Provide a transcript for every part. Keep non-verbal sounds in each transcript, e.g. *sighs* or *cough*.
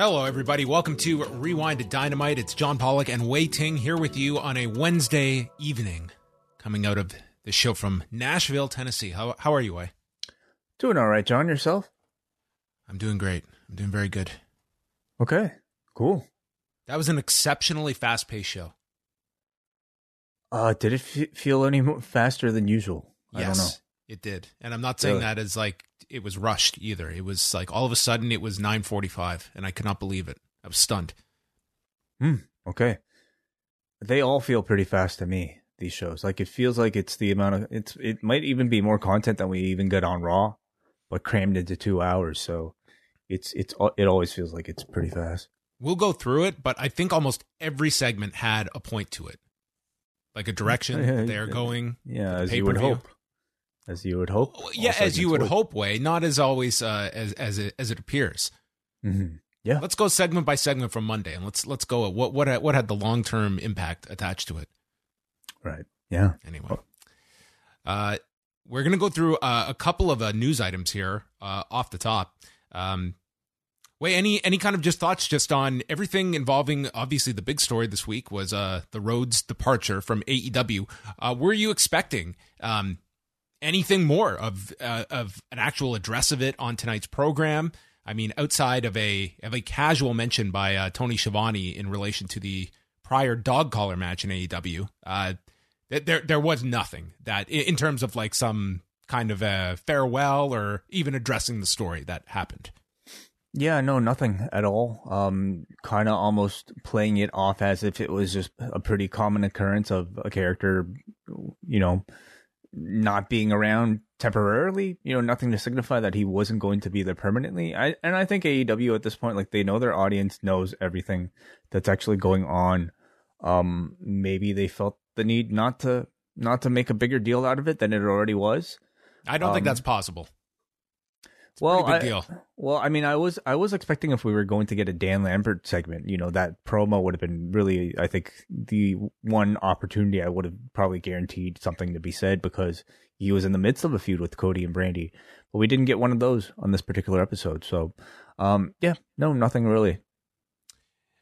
Hello, everybody. Welcome to Rewind to Dynamite. It's John Pollock and Wai Ting here with you on a Wednesday evening, coming out of the show from Nashville, Tennessee. How, how are you, Wai? Doing all right, John. Yourself? I'm doing great. I'm doing very good. Okay, cool. That was an exceptionally fast paced show. Uh, did it f- feel any faster than usual? I don't know. Yes, it did. And I'm not saying Really? that as like it was rushed either. It was like all of a sudden it was 9:45 and I could not believe it. I was stunned. Hmm. Okay. They all feel pretty fast to me. These shows, like it feels like it's the amount of it's. It might even be more content than we even get on Raw, but crammed into two hours. So it's it's it always feels like it's pretty fast. We'll go through it, but I think almost every segment had a point to it. Like a direction *laughs* Yeah, that they're going. Yeah, the as you would hope. As you would hope. Yeah, as you would hope, way not as always uh, as as it, as it appears. Mhm. Yeah. Let's go segment by segment from Monday, and let's let's go at what what had- what had the long term impact attached to it. Right. Yeah. Anyway, Oh. uh, we're gonna go through uh, a couple of uh, news items here uh, off the top. Um, wait, any any kind of just thoughts just on everything involving obviously the big story this week was uh, the Rhodes departure from AEW. Uh, were you expecting um, anything more of uh, of an actual address of it on tonight's program? I mean, outside of a of a casual mention by uh, Tony Schiavone in relation to the prior dog collar match in AEW, uh, there there was nothing that in terms of like some kind of a farewell or even addressing the story that happened. Yeah, no, nothing at all. Um, kind of almost playing it off as if it was just a pretty common occurrence of a character, you know, not being around temporarily. You know, nothing to signify that he wasn't going to be there permanently. I and I think AEW at this point, like they know their audience knows everything that's actually going on. Um, maybe they felt the need not to not to make a bigger deal out of it than it already was. I don't think Um, that's possible. Well, I, deal. Well, I mean, I was I was expecting if we were going to get a Dan Lambert segment, you know, that promo would have been really, I think, the one opportunity I would have probably guaranteed something to be said because he was in the midst of a feud with Cody and Brandi, but we didn't get one of those on this particular episode. So, um, yeah, no, nothing really.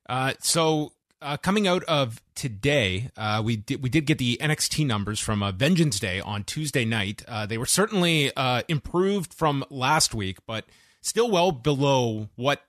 Uh, so uh, coming out of today, uh, we did we did get the NXT numbers from uh, Vengeance Day on Tuesday night. Uh, they were certainly uh, improved from last week, but still well below what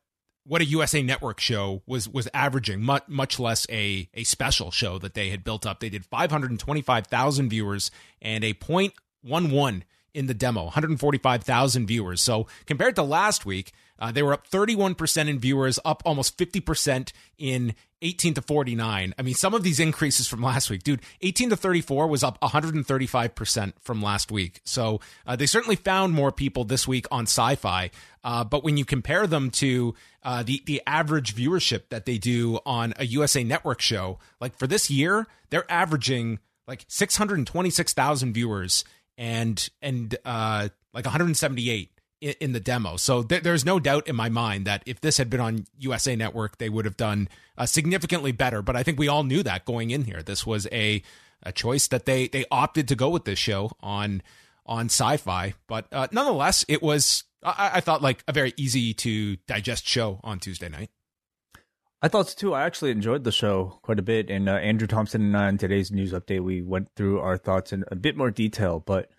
what a USA Network show was was averaging. Much much less a a special show that they had built up. They did five hundred twenty five thousand viewers and a point one one in the demo, 145,000 viewers. So compared to last week, Uh, they were up 31% in viewers, up almost 50% in 18 to 49. I mean, some of these increases from last week, dude, 18 to 34 was up 135% from last week. So uh, they certainly found more people this week on Syfy. Uh, but when you compare them to uh, the, the average viewership that they do on a USA Network show, like for this year, they're averaging like 626,000 viewers and, and, uh, like 178 in, in the demo. So th- there's no doubt in my mind that if this had been on USA Network, they would have done uh, significantly better. But I think we all knew that going in here. This was a a choice that they they opted to go with this show on on Syfy. But uh, nonetheless, it was I, I thought like a very easy to digest show on Tuesday night. I thought so too. I actually enjoyed the show quite a bit, and uh, Andrew Thompson and I on today's news update we went through our thoughts in a bit more detail. But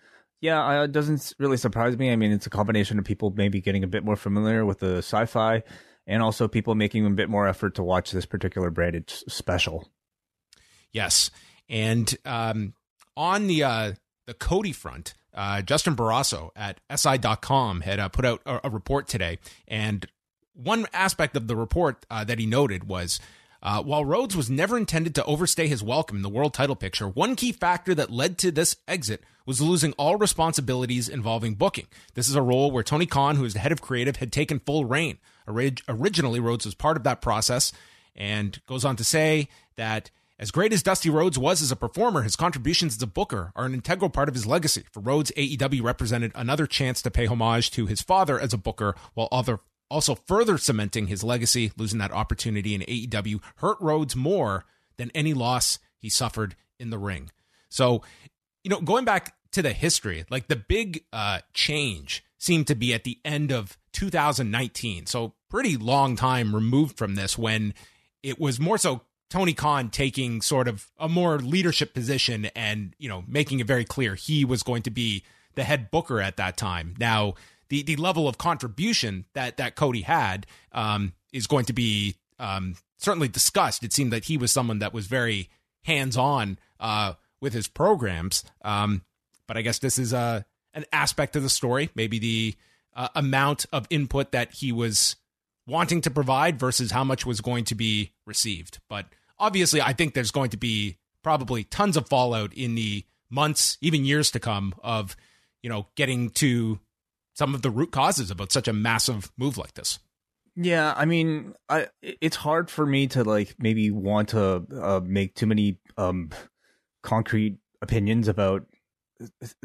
yeah, it doesn't really surprise me. I mean, it's a combination of people maybe getting a bit more familiar with the Syfy, and also people making a bit more effort to watch this particular branded special. Yes, and um, on the uh, the Cody front, uh, Justin Barrasso at SI.com had uh, put out a, a, report today, and one aspect of the report uh, that he noted was. Uh, while Rhodes was never intended to overstay his welcome in the world title picture, one key factor that led to this exit was losing all responsibilities involving booking. This is a role where Tony Khan, who is the head of creative, had taken full reign. Orig- originally, Rhodes was part of that process and goes on to say that as great as Dusty Rhodes was as a performer, his contributions as a booker are an integral part of his legacy. For Rhodes, AEW represented another chance to pay homage to his father as a booker, while other also further cementing his legacy. Losing that opportunity in AEW hurt Rhodes more than any loss he suffered in the ring. So you know, going back to the history, like the big uh, change seemed to be at the end of 2019. So pretty long time removed from this when it was more so Tony Khan taking sort of a more leadership position and, you know, making it very clear he was going to be the head booker at that time. Now, the, the level of contribution that, that Cody had um, is going to be um, certainly discussed. It seemed that he was someone that was very hands on uh, with his programs. Um, but I guess this is a uh, an aspect of the story, maybe the uh, amount of input that he was wanting to provide versus how much was going to be received. But obviously, I think there's going to be probably tons of fallout in the months, even years to come of, you know, getting to some of the root causes about such a massive move like this. Yeah, I mean, I it's hard for me to like maybe want to uh, make too many um concrete opinions about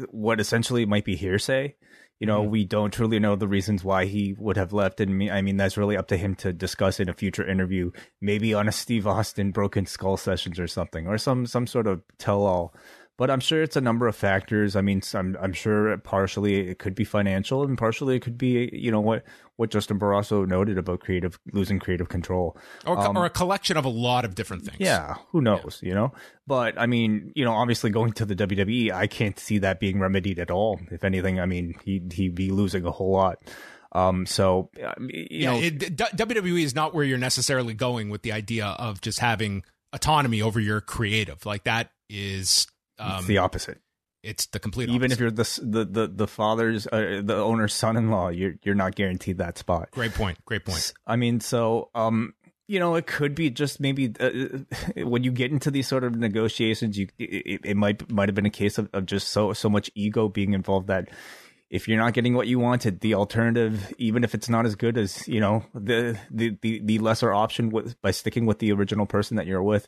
what essentially might be hearsay. You know, mm-hmm. we don't truly know the reasons why he would have left. And I mean, that's really up to him to discuss in a future interview, maybe on a Steve Austin Broken Skull sessions or something, or some some sort of tell all but I'm sure it's a number of factors. I mean, I'm I'm sure partially it could be financial, and partially it could be you know what what Justin Barrasso noted about creative losing creative control, or um, or a collection of a lot of different things. Yeah, who knows? Yeah. You know, but I mean, you know, obviously going to the WWE, I can't see that being remedied at all. If anything, I mean, he he'd be losing a whole lot. Um, so you yeah, know, it, WWE is not where you're necessarily going with the idea of just having autonomy over your creative. Like that is um, it's the opposite. It's the complete. Even opposite. if you're the the the, the father's uh, the owner's son-in-law, you're you're not guaranteed that spot. Great point. Great point. I mean, so um, you know, it could be just maybe uh, *laughs* when you get into these sort of negotiations, you it, it, might might have been a case of, of just so so much ego being involved that if you're not getting what you wanted, the alternative, even if it's not as good as you know the the the, the lesser option with by sticking with the original person that you're with,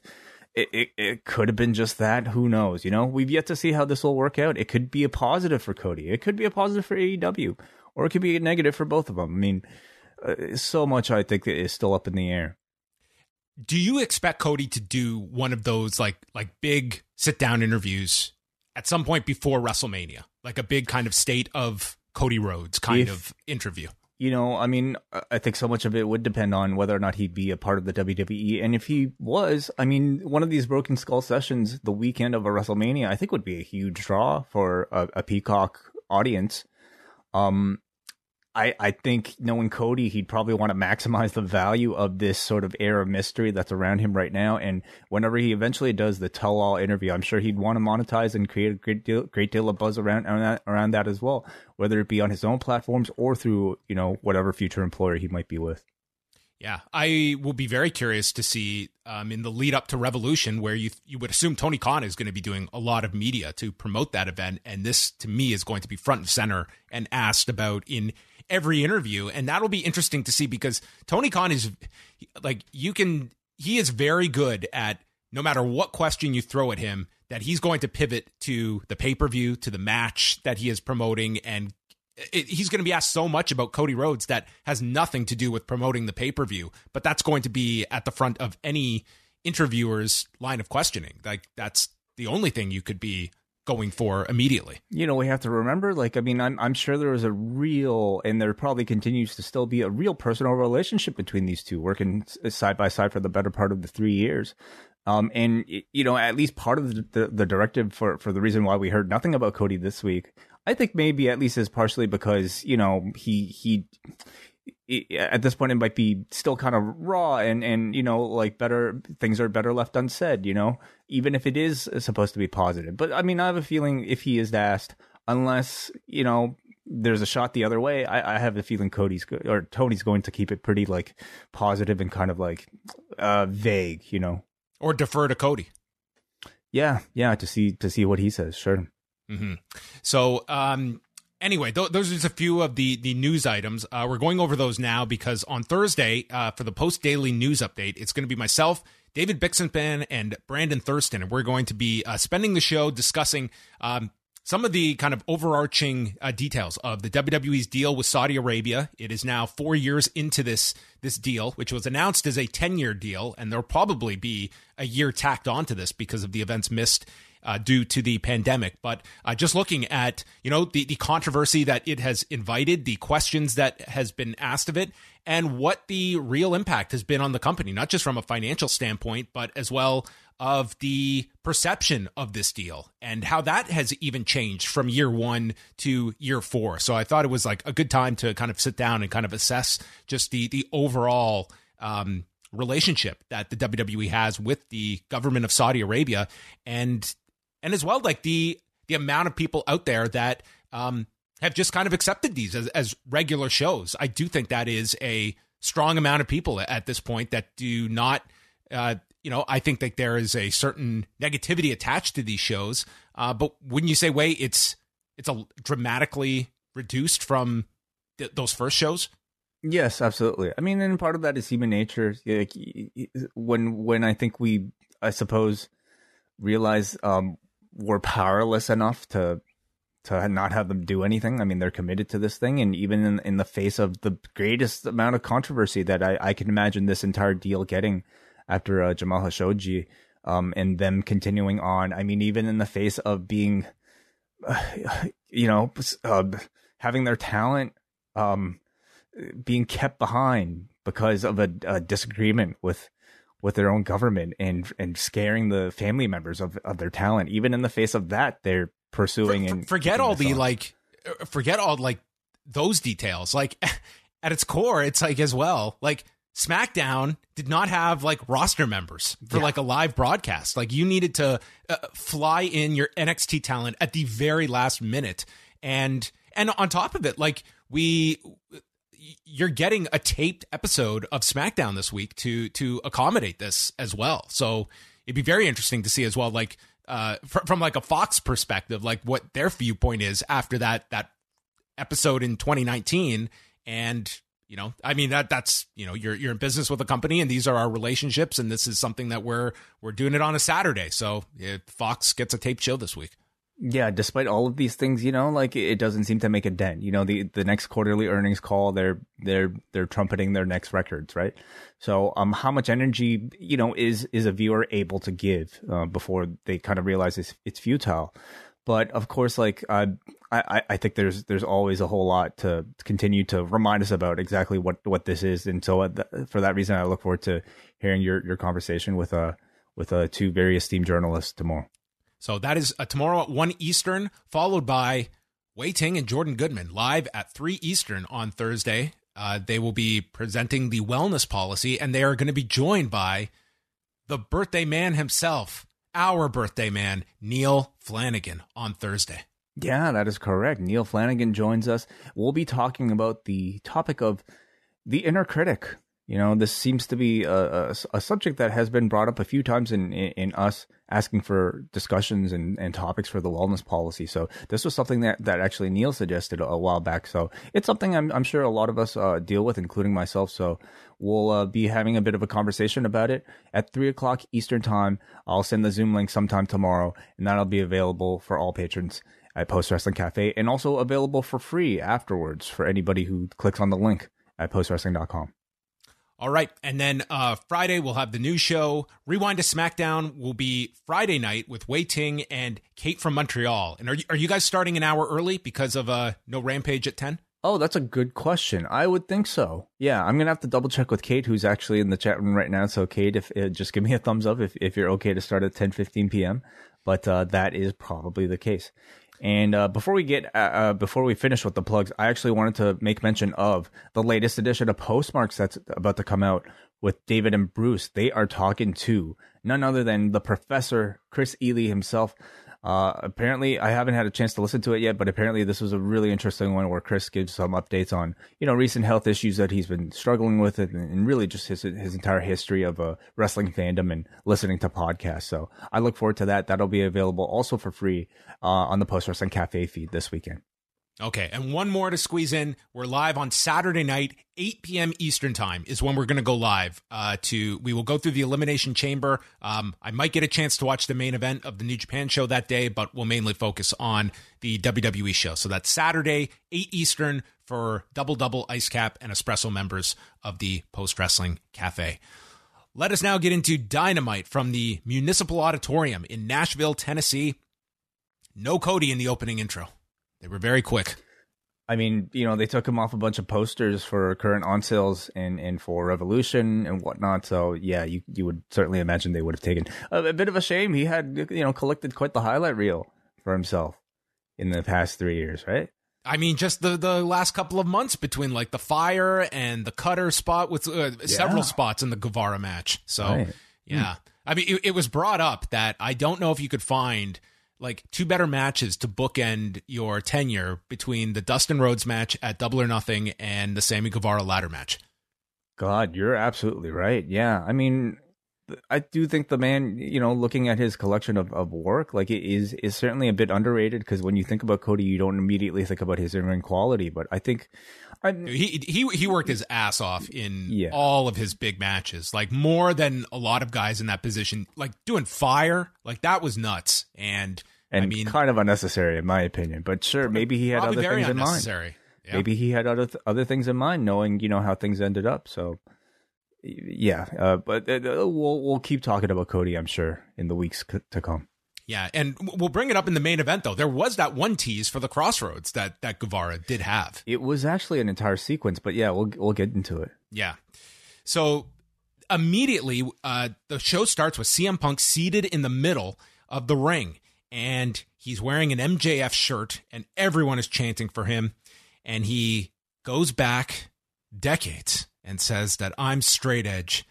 it, it, it could have been just that. Who knows? You know, we've yet to see how this will work out. It could be a positive for Cody. It could be a positive for AEW, or it could be a negative for both of them. I mean, uh, so much I think is still up in the air. Do you expect Cody to do one of those like like big sit down interviews at some point before WrestleMania, like a big kind of state of Cody Rhodes kind if, of interview? You know, I mean, I think so much of it would depend on whether or not he'd be a part of the WWE. And if he was, I mean, one of these Broken Skull sessions the weekend of a WrestleMania, I think would be a huge draw for a, a Peacock audience. Um, I, I think knowing Cody, he'd probably want to maximize the value of this sort of air of mystery that's around him right now. And whenever he eventually does the tell all interview, I'm sure he'd want to monetize and create a great deal, great deal of buzz around, around that, around that as well, whether it be on his own platforms or through, you know, whatever future employer he might be with. Yeah, I will be very curious to see um, in the lead up to Revolution, where you you would assume Tony Khan is going to be doing a lot of media to promote that event, and this to me is going to be front and center and asked about in every interview, and that'll be interesting to see because Tony Khan is like you can he is very good at no matter what question you throw at him that he's going to pivot to the pay per view to the match that he is promoting and it, he's going to be asked so much about Cody Rhodes that has nothing to do with promoting the pay per view, but that's going to be at the front of any interviewer's line of questioning. Like that's the only thing you could be going for immediately. You know, we have to remember, like, I mean, I'm I'm sure there was a real, and there probably continues to still be a real personal relationship between these two, working side by side for the better part of the three years. Um, and you know, at least part of the, the, the directive for for the reason why we heard nothing about Cody this week I think maybe at least is partially because you know he he at this point it might be still kind of raw and and you know like better things are better left unsaid you know even if it is supposed to be positive. But i mean i have a feeling if he is asked unless you know there's a shot the other way i, I have a feeling cody's go- or tony's going to keep it pretty like positive and kind of like uh vague you know. Or defer to cody. Yeah yeah to see to see what he says sure. Mm-hmm. So, um, anyway, th- those are just a few of the the news items. Uh, we're going over those now because on Thursday, uh, for the post daily news update, it's going to be myself, David Bixenspan and Brandon Thurston, and we're going to be uh, spending the show discussing. Um, some of the kind of overarching uh, details of the WWE's deal with Saudi Arabia. It is now four years into this this deal, which was announced as a ten year deal, and there'll probably be a year tacked onto this because of the events missed uh, due to the pandemic. But uh, just looking at you know the the controversy that it has invited, the questions that has been asked of it, and what the real impact has been on the company, not just from a financial standpoint, but as well of the perception of this deal and how that has even changed from year one to year four. So I thought it was like a good time to kind of sit down and kind of assess just the the overall um, relationship that the WWE has with the government of Saudi Arabia and and as well like the the amount of people out there that um, have just kind of accepted these as, as regular shows. I do think that is a strong amount of people at this point that do not, uh, you know, I think that there is a certain negativity attached to these shows. Uh, but wouldn't you say, wait, it's it's a dramatically reduced from th- those first shows? Yes, absolutely. I mean, and part of that is human nature. Like when when I think we, I suppose, realize um, were powerless enough to to not have them do anything. I mean, they're committed to this thing, and even in in the face of the greatest amount of controversy that I, I can imagine this entire deal getting after uh, Jamal Khashoggi, um, and them continuing on. I mean, even in the face of being, uh, *sighs* you know, uh, having their talent um, being kept behind because of a, a disagreement with with their own government and and scaring the family members of, of their talent. Even in the face of that, they're pursuing for, and forget all the like forget all like those details. Like *laughs* at its core, it's like as well like SmackDown did not have like roster members for yeah. like a live broadcast. Like you needed to uh, fly in your NXT talent at the very last minute, and and on top of it, like we you're getting a taped episode of SmackDown this week to to accommodate this as well. So it'd be very interesting to see as well, like uh, fr- from like a Fox perspective, like what their viewpoint is after that that episode in 2019. And you know, I mean that that's you know you're you're in business with a company, and these are our relationships, and this is something that we're we're doing it on a Saturday. So Fox gets a taped show this week yeah, despite all of these things, you know, like it doesn't seem to make a dent. You know, the the next quarterly earnings call, they're they're they're trumpeting their next records, right? So, um, how much energy, you know, is is a viewer able to give uh, before they kind of realize it's it's futile? But of course, like uh, I I think there's there's always a whole lot to continue to remind us about exactly what what this is, and so uh, for that reason, I look forward to hearing your your conversation with uh with uh two very esteemed journalists tomorrow. So that is uh, tomorrow at 1 Eastern, followed by Wai Ting and Jordan Goodman live at 3 Eastern on Thursday. Uh, they will be presenting the wellness policy, and they are going to be joined by the birthday man himself, our birthday man, Neil Flanagan, on Thursday. Yeah, that is correct. Neil Flanagan joins us. We'll be talking about the topic of the inner critic. You know, this seems to be a, a, a subject that has been brought up a few times in, in, in us asking for discussions and, and topics for the wellness policy. So this was something that, that actually Neil suggested a while back. So it's something I'm, I'm sure a lot of us uh, deal with, including myself. So we'll uh, be having a bit of a conversation about it at three o'clock Eastern time. I'll send the Zoom link sometime tomorrow and that'll be available for all patrons at Post Wrestling Cafe and also available for free afterwards for anybody who clicks on the link at postwrestling.com. All right. And then uh, Friday, we'll have the new show. Rewind to SmackDown will be Friday night with Wai Ting and Kate from Montreal. And are you, are you guys starting an hour early because of uh, no Rampage at 10? Oh, that's a good question. I would think so. Yeah, I'm gonna have to double check with Kate, who's actually in the chat room right now. So, Kate, if uh, just give me a thumbs up if, if you're okay to start at 10 15 p.m. But uh, that is probably the case. And uh, before we get uh, uh, before we finish with the plugs, I actually wanted to make mention of the latest edition of Postmarks that's about to come out with David and Bruce. They are talking to none other than the Professor Chris Ely himself. Uh, apparently, I haven't had a chance to listen to it yet, but apparently, this was a really interesting one where Chris gives some updates on you know recent health issues that he's been struggling with, and, and really just his his entire history of a uh, wrestling fandom and listening to podcasts. So I look forward to that. That'll be available also for free uh, on the Post Wrestling Cafe feed this weekend. Okay, and one more to squeeze in. We're live on Saturday night, 8 p.m. Eastern time is when we're going to go live. Uh, to we will go through the Elimination Chamber. Um, I might get a chance to watch the main event of the New Japan show that day, but we'll mainly focus on the WWE show. So that's Saturday, 8 Eastern for Double Double Ice Cap and Espresso members of the Post Wrestling Cafe. Let us now get into Dynamite from the Municipal Auditorium in Nashville, Tennessee. No Cody in the opening intro. They were very quick. I mean, you know, they took him off a bunch of posters for current on sales and, and for Revolution and whatnot. So yeah, you you would certainly imagine they would have taken a, a, bit of a shame. He had you know collected quite the highlight reel for himself in the past three years, right? I mean, just the the last couple of months between like the fire and the cutter spot with uh, yeah. several spots in the Guevara match. So right. yeah, hmm. I mean, it, it was brought up that I don't know if you could find like two better matches to bookend your tenure between the Dustin Rhodes match at Double or Nothing and the Sammy Guevara ladder match. God, you're absolutely right. Yeah, I mean, I do think the man, you know, looking at his collection of, of work, like it is is certainly a bit underrated because when you think about Cody, you don't immediately think about his in ring quality. But I think I, he he he worked his ass off in yeah. all of his big matches, like more than a lot of guys in that position. Like doing fire, like that was nuts. And and I mean, kind of unnecessary in my opinion. But sure, maybe he had other things in mind. Yeah. Maybe he had other th- other things in mind, knowing you know how things ended up. So yeah, uh, but uh, we'll we'll keep talking about Cody, I'm sure, in the weeks c- to come. Yeah, and we'll bring it up in the main event though. There was that one tease for the Crossroads that that Guevara did have. It was actually an entire sequence, but yeah, we'll we'll get into it. Yeah. So immediately, uh, the show starts with CM Punk seated in the middle of the ring and he's wearing an MJF shirt, and everyone is chanting for him. And he goes back decades and says that I'm straight edge,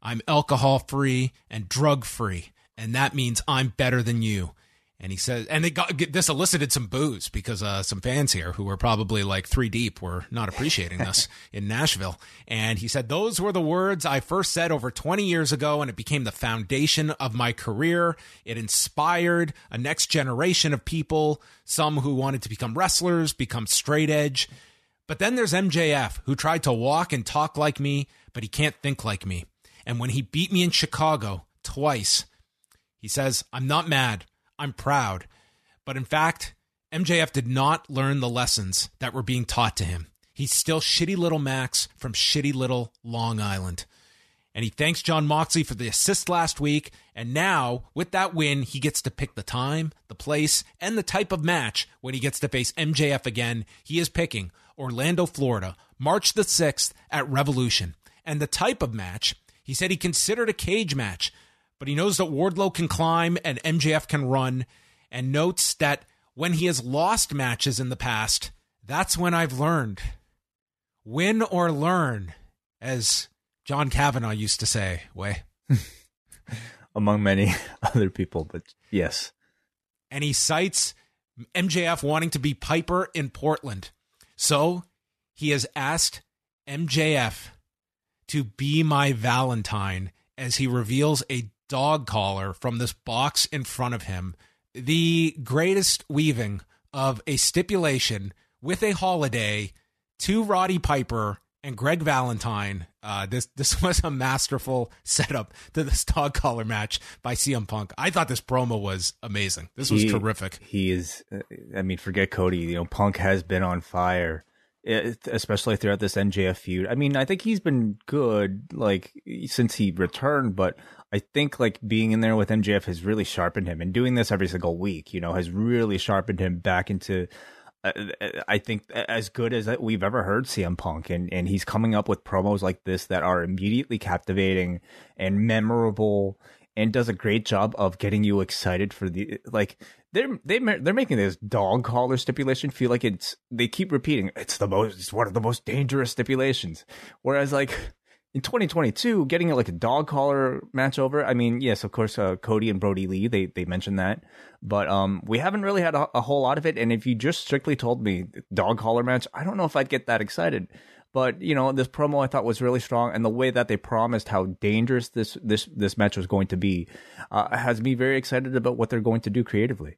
I'm alcohol free and drug free, and that means I'm better than you. And he says, and they got this elicited some booze because uh, some fans here who were probably like three deep were not appreciating this *laughs* in Nashville. And he said, Those were the words I first said over 20 years ago, and it became the foundation of my career. It inspired a next generation of people, some who wanted to become wrestlers, become straight edge. But then there's MJF, who tried to walk and talk like me, but he can't think like me. And when he beat me in Chicago twice, he says, I'm not mad. I'm proud. But in fact, MJF did not learn the lessons that were being taught to him. He's still shitty little Max from shitty little Long Island. And he thanks Jon Moxley for the assist last week. And now, with that win, he gets to pick the time, the place, and the type of match when he gets to face MJF again. He is picking Orlando, Florida, March the 6th at Revolution. And the type of match, he said he considered a cage match but he knows that Wardlow can climb and MJF can run, and notes that when he has lost matches in the past, that's when I've learned. Win or learn, as John Kavanagh used to say, Wai. *laughs* Among many *laughs* other people, but yes. And he cites MJF wanting to be Piper in Portland. So he has asked MJF to be my Valentine as he reveals a dog collar from this box in front of him. The greatest weaving of a stipulation with a holiday to Roddy Piper and Greg Valentine. Uh, this *laughs* this was a masterful setup to this dog collar match by CM Punk. I thought this promo was amazing. This was He- terrific. He is. uh, I mean, forget Cody. You know, Punk has been on fire, especially throughout this MJF feud. I mean, I think he's been good like since he returned, but I think like being in there with MJF has really sharpened him, and doing this every single week, you know, has really sharpened him back into. uh, I think as good as we've ever heard CM Punk, and and he's coming up with promos like this that are immediately captivating and memorable, and does a great job of getting you excited for the like they're they they're making this dog collar stipulation feel like it's they keep repeating it's the most it's one of the most dangerous stipulations, whereas like in 2022 getting like a dog collar match over i mean yes of course uh, cody and brody lee they they mentioned that but um we haven't really had a, a whole lot of it and if you just strictly told me dog collar match i don't know if i'd get that excited but you know this promo i thought was really strong and the way that they promised how dangerous this this this match was going to be uh, has me very excited about what they're going to do creatively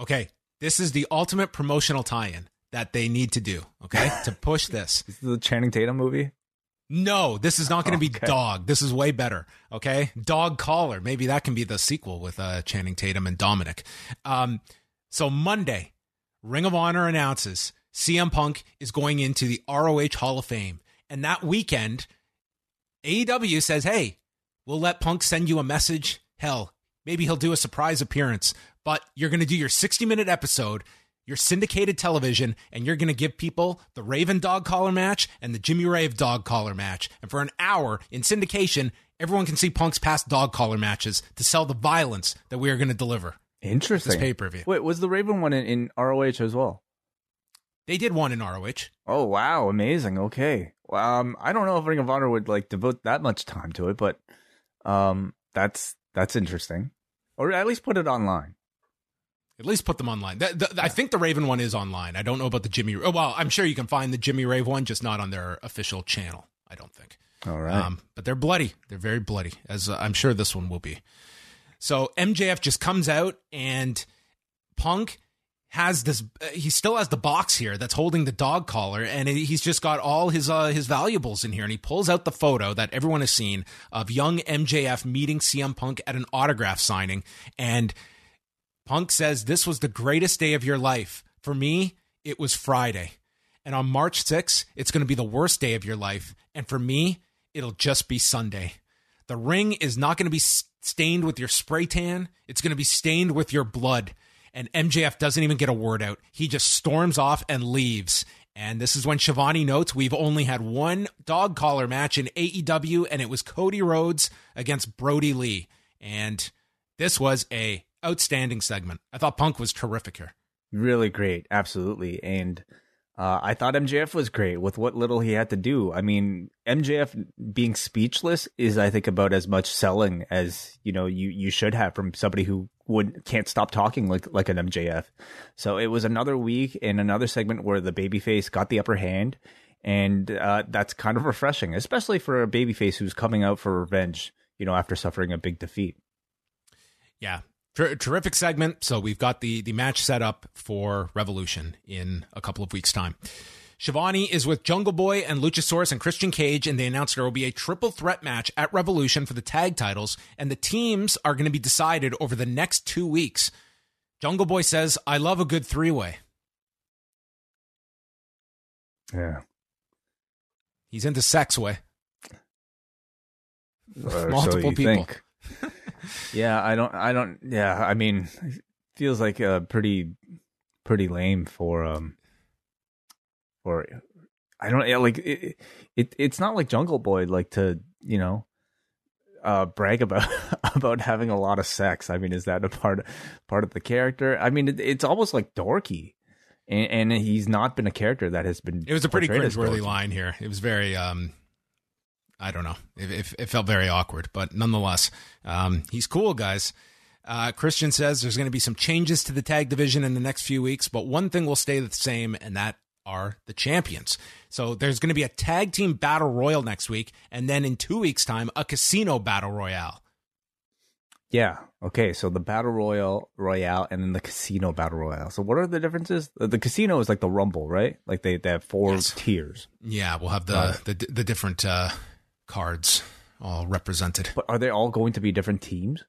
Okay, this is the ultimate promotional tie-in that they need to do. Okay, to *laughs* push this. this is the channing tatum movie No, this is not going to be Okay. Dog. This is way better. Okay, Dog Collar. Maybe that can be the sequel with uh, Channing Tatum and Dominic. Um, so Monday, Ring of Honor announces CM Punk is going into the ROH Hall of Fame, and that weekend, AEW says, "Hey, we'll let Punk send you a message. Hell, maybe he'll do a surprise appearance, but you're going to do your 60 minute episode." Your syndicated television, and you're going to give people the Raven dog collar match and the Jimmy Rave dog collar match. And for an hour in syndication, everyone can see Punk's past dog collar matches to sell the violence that we are going to deliver. interesting This pay-per-view. wait was the raven one in, in roh as well They did one in ROH. Oh wow, amazing. Okay. Um, I don't know if Ring of Honor would like devote that much time to it, but um, that's that's interesting. Or at least put it online. At least put them online. The- the- I think the Raven one is online. I don't know about the Jimmy. Oh, well, I'm sure you can find the Jimmy Rave one, just not on their official channel. I don't think. All right. Um, but they're bloody. They're very bloody, as uh, I'm sure this one will be. So MJF just comes out and Punk has this. Uh, he still has the box here that's holding the dog collar, and he's just got all his uh, his valuables in here. And he pulls out the photo that everyone has seen of young MJF meeting CM Punk at an autograph signing, and Punk says this was the greatest day of your life. For me, it was Friday. And on March 6th, it's going to be the worst day of your life. And for me, it'll just be Sunday. The ring is not going to be stained with your spray tan, it's going to be stained with your blood. And MJF doesn't even get a word out. He just storms off and leaves. And this is when Schiavone notes we've only had one dog collar match in AEW, and it was Cody Rhodes against Brody Lee. And this was a outstanding segment. I thought Punk was terrific here. really great, absolutely. And uh, I thought MJF was great with what little he had to do. I mean, MJF being speechless is, I think, about as much selling as you know you you should have from somebody who would can't stop talking like like an MJF. So it was another week and another segment where the babyface got the upper hand, and uh, that's kind of refreshing, especially for a babyface who's coming out for revenge. You know, after suffering a big defeat. Yeah. Ter- terrific segment. So we've got the the match set up for Revolution in a couple of weeks' time. Schiavone is with Jungle Boy and Luchasaurus and Christian Cage, and they announced there will be a triple threat match at Revolution for the tag titles, and the teams are going to be decided over the next two weeks. Jungle Boy says, I love a good three way. Yeah. He's into sex way. Or Multiple so people. *laughs* yeah, I don't. I don't. Yeah, I mean, it feels like a pretty, pretty lame for um, for I don't yeah, like it, it. It's not like Jungle Boy like to you know. uh, brag about *laughs* about having a lot of sex. I mean, is that a part part of the character? I mean, it, it's almost like dorky, and, and, he's not been a character that has been. It was a pretty cringeworthy line here. It was very, um, I don't know, it, it, it felt very awkward, but nonetheless, um, he's cool, guys. Uh, Christian says there's going to be some changes to the tag division in the next few weeks, but one thing will stay the same, and that are the champions. So there's going to be a tag team battle royal next week, and then in two weeks' time, a casino battle royale. Yeah. Okay. So the battle royal royale, and then the casino battle royale. So what are the differences? The, the casino is like the rumble, right? Like they, they have four yes. tiers. Yeah, we'll have the uh, the, the different uh, cards all represented. But are they all going to be different teams?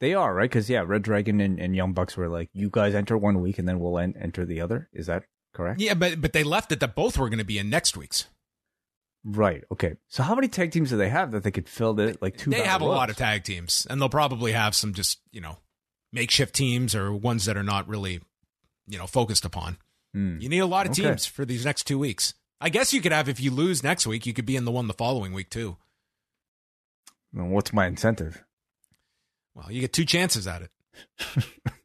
They are right because yeah, Red Dragon and, and Young Bucks were like, you guys enter one week and then we'll en- enter the other. Is that correct? Yeah, but but they left it that both were going to be in next week's. Right. Okay. So how many tag teams do they have that they could fill the like two? They have a lot of tag teams, and they'll probably have some just you know makeshift teams or ones that are not really you know focused upon. Mm. You need a lot of okay. teams for these next two weeks. I guess you could have if you lose next week, you could be in the one the following week too. Well, what's my incentive? Well, you get two chances at it.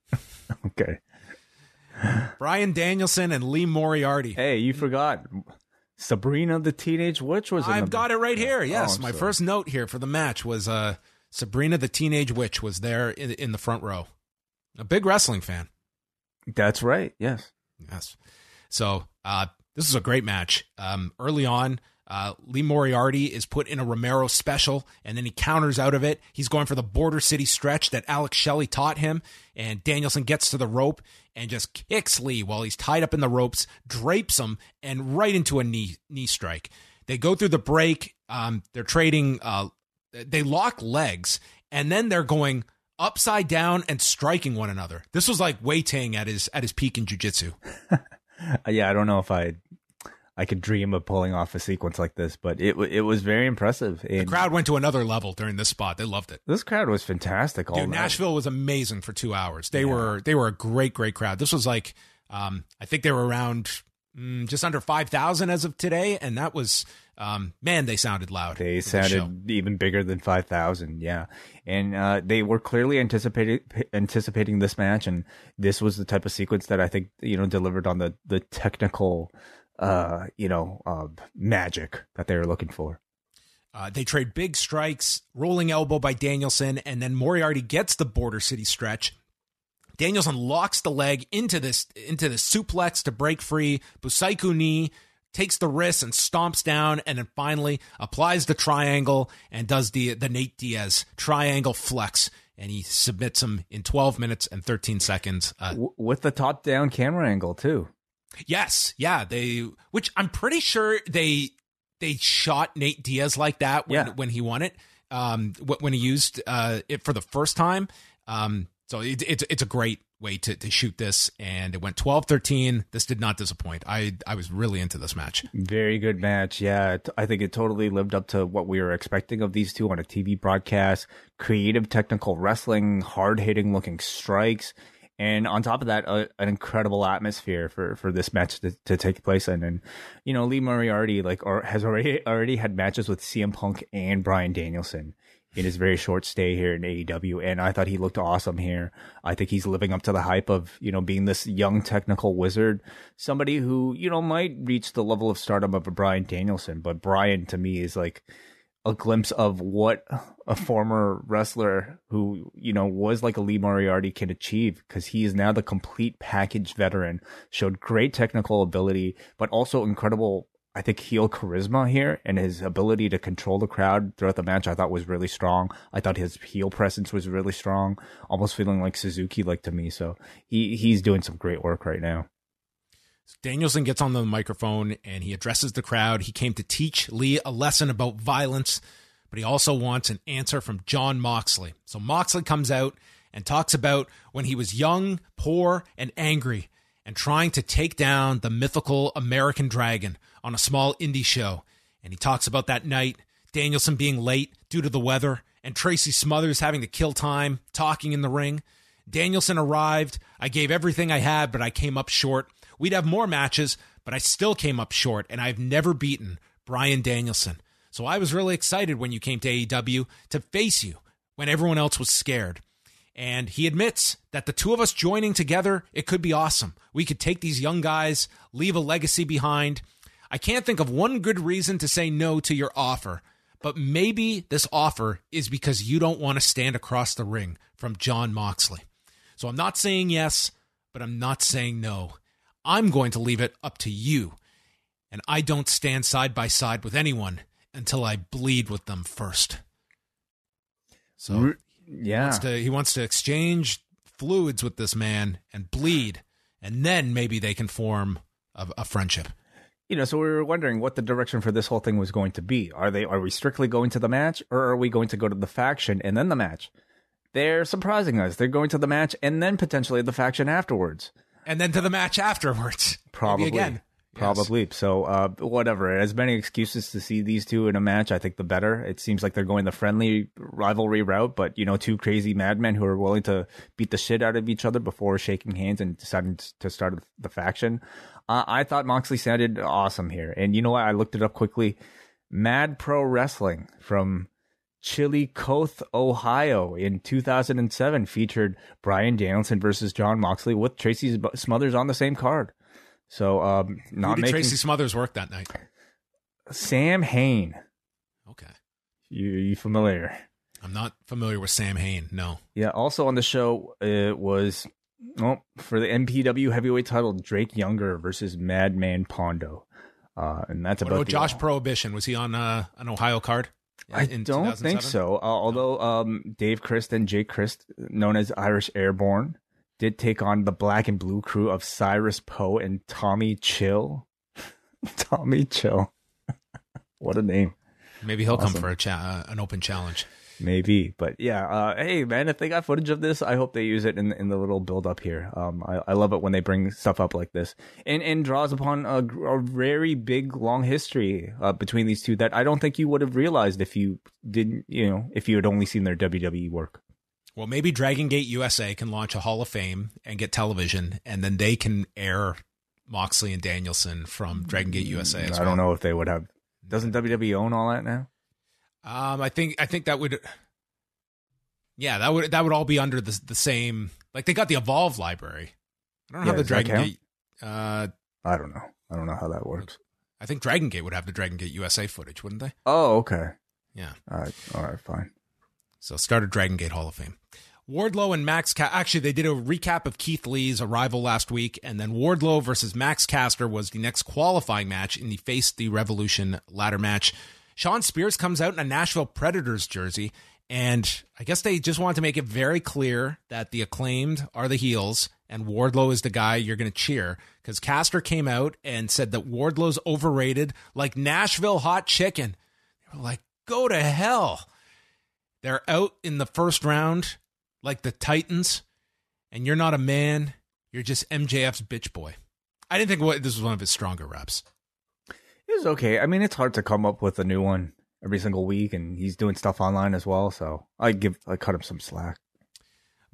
*laughs* okay. Bryan Danielson and Lee Moriarty. Hey, you forgot Sabrina the Teenage Witch was. There. I've got it right here. Yes, oh, my sorry. first note here for the match was uh, Sabrina the Teenage Witch was there in, in the front row. A big wrestling fan. That's right. Yes. Yes. So uh, this is a great match. Um, early on, uh, Lee Moriarty is put in a Romero special, and then he counters out of it. He's going for the Border City stretch that Alex Shelley taught him, and Danielson gets to the rope and just kicks Lee while he's tied up in the ropes, drapes him, and right into a knee knee strike. They go through the break. Um, they're trading. Uh, they lock legs, and then they're going upside down and striking one another. This was like Wai Ting at his at his peak in jujitsu. *laughs* yeah, I don't know if I I could dream of pulling off a sequence like this, but it it was very impressive. And the crowd went to another level during this spot. They loved it. This crowd was fantastic. All Dude, night. Nashville was amazing for two hours. They yeah. were they were a great great crowd. This was like um, I think they were around mm, just under five thousand as of today, and that was um, man, they sounded loud. They sounded even bigger than five thousand. Yeah, and uh, they were clearly anticipating anticipating this match, and this was the type of sequence that I think you know delivered on the the technical uh, you know, uh, magic that they were looking for. Uh, they trade big strikes, rolling elbow by Danielson, and then Moriarty gets the Border City stretch. Danielson locks the leg into this into the suplex to break free. Busaiku knee takes the wrist and stomps down, and then finally applies the triangle and does the the Nate Diaz triangle flex, and he submits him in 12 minutes and 13 seconds uh, with the top down camera angle too. Yes, yeah, they which I'm pretty sure they they shot Nate Diaz like that when, yeah. when he won it. Um, when he used uh, it for the first time. Um, so it, it's it's a great way to, to shoot this, and it went 12-13. This did not disappoint. I I was really into this match. Very good match. Yeah, I think it totally lived up to what we were expecting of these two on a TV broadcast. Creative, technical wrestling, hard hitting looking strikes and on top of that, uh, an incredible atmosphere for, for this match to, to take place in. And you know, Lee Moriarty like or has already already had matches with CM Punk and Bryan Danielson in his very short stay here in AEW, and I thought he looked awesome here. I think he's living up to the hype of you know being this young technical wizard, somebody who you know might reach the level of stardom of a Bryan Danielson, but Bryan to me is like a glimpse of what a former wrestler who you know was like a Lee Moriarty can achieve because he is now the complete package veteran. Showed great technical ability, but also incredible. I think heel charisma here and his ability to control the crowd throughout the match. I thought was really strong. I thought his heel presence was really strong, almost feeling like Suzuki like to me. So he he's doing some great work right now. Danielson gets on the microphone and he addresses the crowd. He came to teach Lee a lesson about violence, but he also wants an answer from Jon Moxley. So Moxley comes out and talks about when he was young, poor, and angry, and trying to take down the mythical American Dragon on a small indie show. And he talks about that night, Danielson being late due to the weather, and Tracy Smothers having to kill time talking in the ring. Danielson arrived. I gave everything I had, but I came up short. We'd have more matches, but I still came up short, and I've never beaten Bryan Danielson. So I was really excited when you came to AEW to face you when everyone else was scared. And he admits that the two of us joining together, it could be awesome. We could take these young guys, leave a legacy behind. I can't think of one good reason to say no to your offer, but maybe this offer is because you don't want to stand across the ring from Jon Moxley. So I'm not saying yes, but I'm not saying no. I'm going to leave it up to you. And I don't stand side by side with anyone until I bleed with them first. So yeah. wants to, he wants to exchange fluids with this man and bleed, and then maybe they can form a, a friendship. You know, so we were wondering what the direction for this whole thing was going to be. Are they are we strictly going to the match, or are we going to go to the faction and then the match? They're surprising us. They're going to the match and then potentially the faction afterwards. And then to the match afterwards. *laughs* Probably Maybe again. Probably. Yes. So, uh, whatever. As many excuses to see these two in a match, I think the better. It seems like they're going the friendly rivalry route, but, you know, two crazy madmen who are willing to beat the shit out of each other before shaking hands and deciding to start the faction. Uh, I thought Moxley sounded awesome here. And you know what? I looked it up quickly. Mad Pro Wrestling from Chillicothe, Ohio in 2007 featured Bryan Danielson versus Jon Moxley with Tracy Smothers on the same card. So, um, not Who did making Tracy Smothers work that night. Sam Hain. Okay, you you familiar? I'm not familiar with Sam Hain. No. Yeah. Also on the show, it was well for the MPW heavyweight title, Drake Younger versus Madman Pondo. Uh, and that's about what Josh Prohibition. Was he on uh, an Ohio card? I don't think so. Uh, although um, Dave Crist and Jake Crist, known as Irish Airborne, did take on the black and blue crew of Cyrus Poe and Tommy Chill. *laughs* Tommy Chill. *laughs* what a name. Maybe he'll awesome. come for a cha- uh, an open challenge. Maybe, but yeah. Uh, hey, man, if they got footage of this, I hope they use it in in the little build up here. Um, I, I love it when they bring stuff up like this, and and draws upon a, a very big, long history uh, between these two that I don't think you would have realized if you didn't, you know, if you had only seen their WWE work. Well, maybe Dragon Gate USA can launch a Hall of Fame and get television, and then they can air Moxley and Danielson from Dragon Gate USA. I well. don't know if they would have. Doesn't WWE own all that now? Um, I think I think that would. Yeah, that would that would all be under the the same. Like they got the Evolve library. I don't know yeah, how the Dragon Gate. Uh, I don't know. I don't know how that works. I think Dragon Gate would have the Dragon Gate USA footage, wouldn't they? Oh, okay. Yeah. All right. All right. Fine. So started Dragon Gate Hall of Fame. Wardlow and Max. Ca- Actually, they did a recap of Keith Lee's arrival last week, and then Wardlow versus Max Caster was the next qualifying match in the Face the Revolution ladder match. Shawn Spears comes out in a Nashville Predators jersey, and I guess they just want to make it very clear that the acclaimed are the heels and Wardlow is the guy you're going to cheer. Because Caster came out and said that Wardlow's overrated like Nashville hot chicken. They were like, go to hell. They're out in the first round like the Titans, and you're not a man. You're just MJF's bitch boy. I didn't think what, this was one of his stronger reps. Was okay. I mean, it's hard to come up with a new one every single week, and he's doing stuff online as well. So I give I cut him some slack.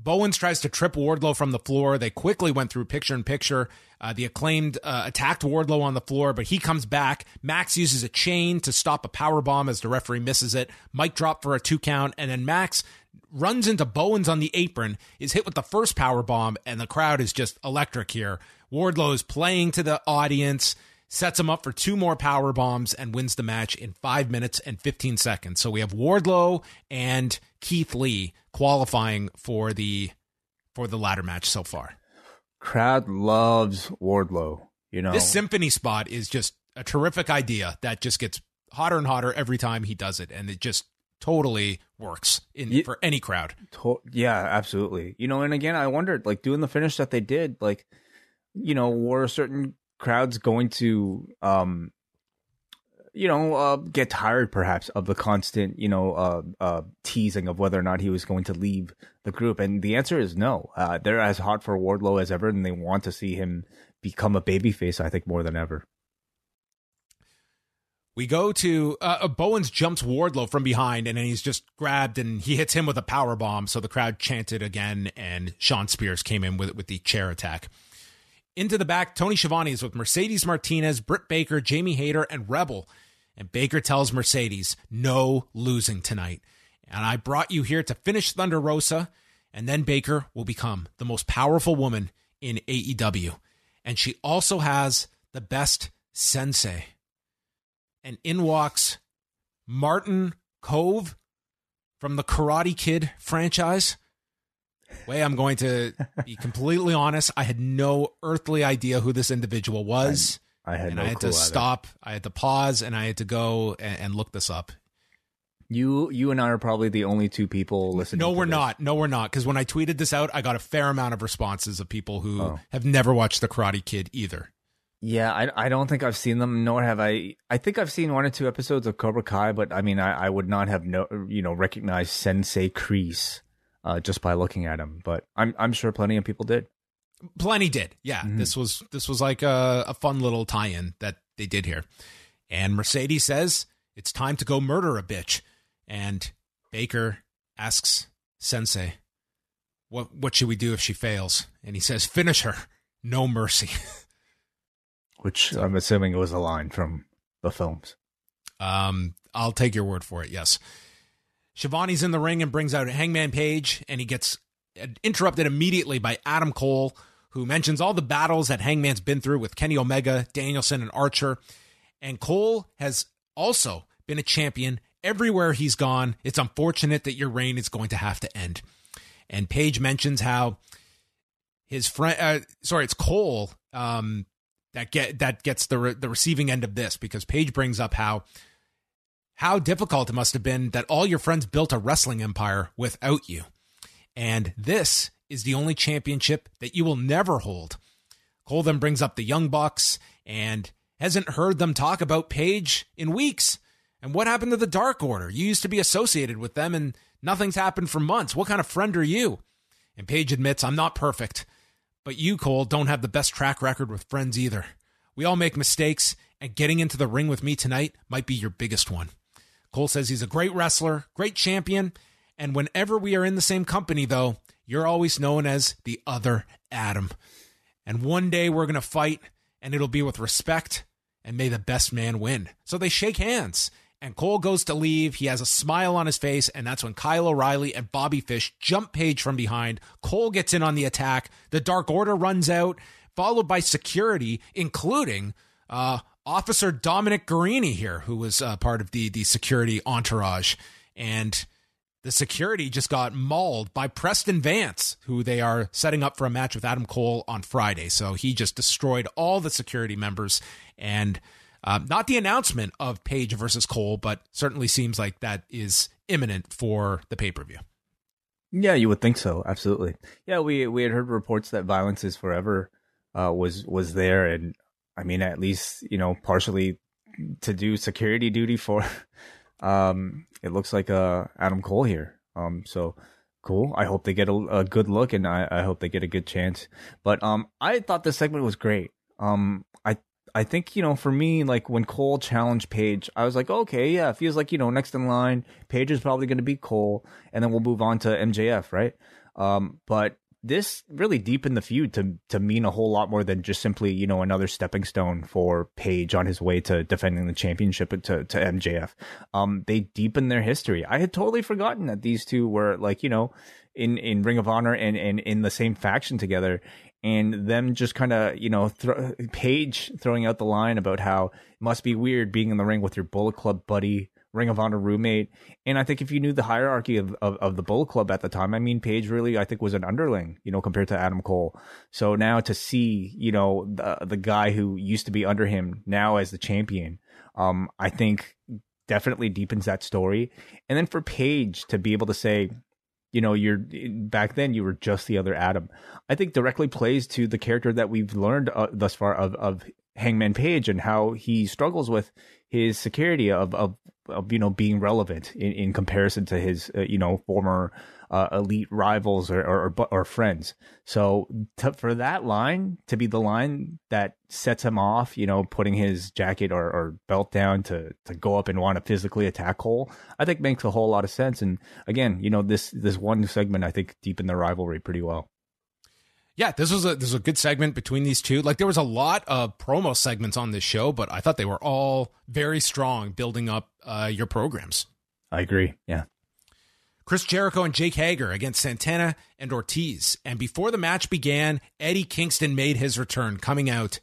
Bowens tries to trip Wardlow from the floor. They quickly went through picture in picture. Uh, the acclaimed uh, attacked Wardlow on the floor, but he comes back. Max uses a chain to stop a power bomb as the referee misses it. Mic drop for a two count, and then Max runs into Bowens on the apron, is hit with the first power bomb, and the crowd is just electric here. Wardlow is playing to the audience sets him up for two more power bombs and wins the match in five minutes and 15 seconds. So we have Wardlow and Keith Lee qualifying for the for the ladder match so far. Crowd loves Wardlow. You know, this symphony spot is just a terrific idea that just gets hotter and hotter every time he does it, and it just totally works in yeah, for any crowd. To- yeah, absolutely. You know, and again, I wondered, like doing the finish that they did, like you know, were certain crowds going to um you know uh, get tired perhaps of the constant you know uh, uh, teasing of whether or not he was going to leave the group and the answer is no uh, they're as hot for wardlow as ever and they want to see him become a babyface i think more than ever we go to uh, uh, Bowens jumps Wardlow from behind, and then he's just grabbed and he hits him with a power bomb. So the crowd chanted again, and Shawn Spears came in with with the chair attack. Into the back, Tony Schiavone is with Mercedes Martinez, Britt Baker, Jamie Hayter, and Rebel. And Baker tells Mercedes, no losing tonight. And I brought you here to finish Thunder Rosa, and then Baker will become the most powerful woman in AEW. And she also has the best sensei. And in walks Martin Kove from the Karate Kid franchise. Way I'm going to be completely honest. I had no earthly idea who this individual was. I had and no I had to either. stop. I had to pause, and I had to go and, and look this up. You, you and I are probably the only two people listening. No, we're this. not. No, we're not. Because when I tweeted this out, I got a fair amount of responses of people who Oh. have never watched The Karate Kid either. Yeah, I, I don't think I've seen them, nor have I. I think I've seen one or two episodes of Cobra Kai, but I mean, I, I would not have no, you know, recognized Sensei Kreese uh, just by looking at him. But I'm I'm sure plenty of people did. Plenty did. Yeah, Mhm. this was this was like a, a fun little tie-in that they did here. And Mercedes says it's time to go murder a bitch. And Baker asks Sensei, "What what should we do if she fails?" And he says, "Finish her, no mercy." *laughs* Which I'm assuming was a line from the films. Um, I'll take your word for it. Yes. Schiavone's in the ring and brings out Hangman Page, and he gets interrupted immediately by Adam Cole, who mentions all the battles that Hangman's been through with Kenny Omega, Danielson, and Archer. And Cole has also been a champion everywhere he's gone. It's unfortunate that your reign is going to have to end. And Page mentions how his friend, uh, sorry, it's Cole, um, that get that gets the re- the receiving end of this because Page brings up how how difficult it must have been that all your friends built a wrestling empire without you. And this is the only championship that you will never hold. Cole then brings up the Young Bucks and hasn't heard them talk about Page in weeks. And what happened to the Dark Order? You used to be associated with them and nothing's happened for months. What kind of friend are you? And Page admits, I'm not perfect. But you, Cole, don't have the best track record with friends either. We all make mistakes, and getting into the ring with me tonight might be your biggest one. Cole says he's a great wrestler, great champion, and whenever we are in the same company, though, you're always known as the other Adam. And one day we're going to fight, and it'll be with respect, and may the best man win. So they shake hands, and Cole goes to leave. He has a smile on his face, and that's when Kyle O'Reilly and Bobby Fish jump Page from behind. Cole gets in on the attack. The Dark Order runs out, followed by security, including uh, Officer Dominic Garrini here, who was uh, part of the the security entourage, and the security just got mauled by Preston Vance, who they are setting up for a match with Adam Cole on Friday. So he just destroyed all the security members, and uh, not the announcement of Page versus Cole, but certainly seems like that is imminent for the pay per view. Yeah, you would think so. Absolutely. Yeah, we we had heard reports that violence is forever uh, was was there, and I mean, at least you know, partially to do security duty for. *laughs* Um, it looks like uh Adam Cole here. Um, so cool. I hope they get a, a good look, and I, I hope they get a good chance. But um, I thought this segment was great. Um, I I think you know, for me, like when Cole challenged Page, I was like, okay, yeah, feels like you know, next in line, Page is probably going to beat Cole, and then we'll move on to MJF, right? Um, but this really deepened the feud to to mean a whole lot more than just simply you know another stepping stone for Page on his way to defending the championship to to MJF. Um, they deepened their history. I had totally forgotten that these two were like you know in in Ring of Honor and and in the same faction together. And them just kind of, you know, thro- Page throwing out the line about how it must be weird being in the ring with your Bullet Club buddy, Ring of Honor roommate. And I think if you knew the hierarchy of, of, of the Bullet Club at the time, I mean, Page really, I think, was an underling, you know, compared to Adam Cole. So now to see, you know, the, the guy who used to be under him now as the champion, um, I think definitely deepens that story. And then for Page to be able to say, you know, you're back then you were just the other Adam. I think directly plays to the character that we've learned uh, thus far of of Hangman Page and how he struggles with his security of of, of you know being relevant in, in comparison to his uh, you know former uh, elite rivals or or, or, friends. So to, for that line to be the line that sets him off, you know, putting his jacket or, or belt down to to go up and want to physically attack Cole, I think makes a whole lot of sense. And again, you know, this this one segment I think deepened the rivalry pretty well. Yeah, this was a this was a good segment between these two. Like there was a lot of promo segments on this show, but I thought they were all very strong, building up uh, your programs. I agree. Yeah. Chris Jericho and Jake Hager against Santana and Ortiz. And before the match began, Eddie Kingston made his return, coming out.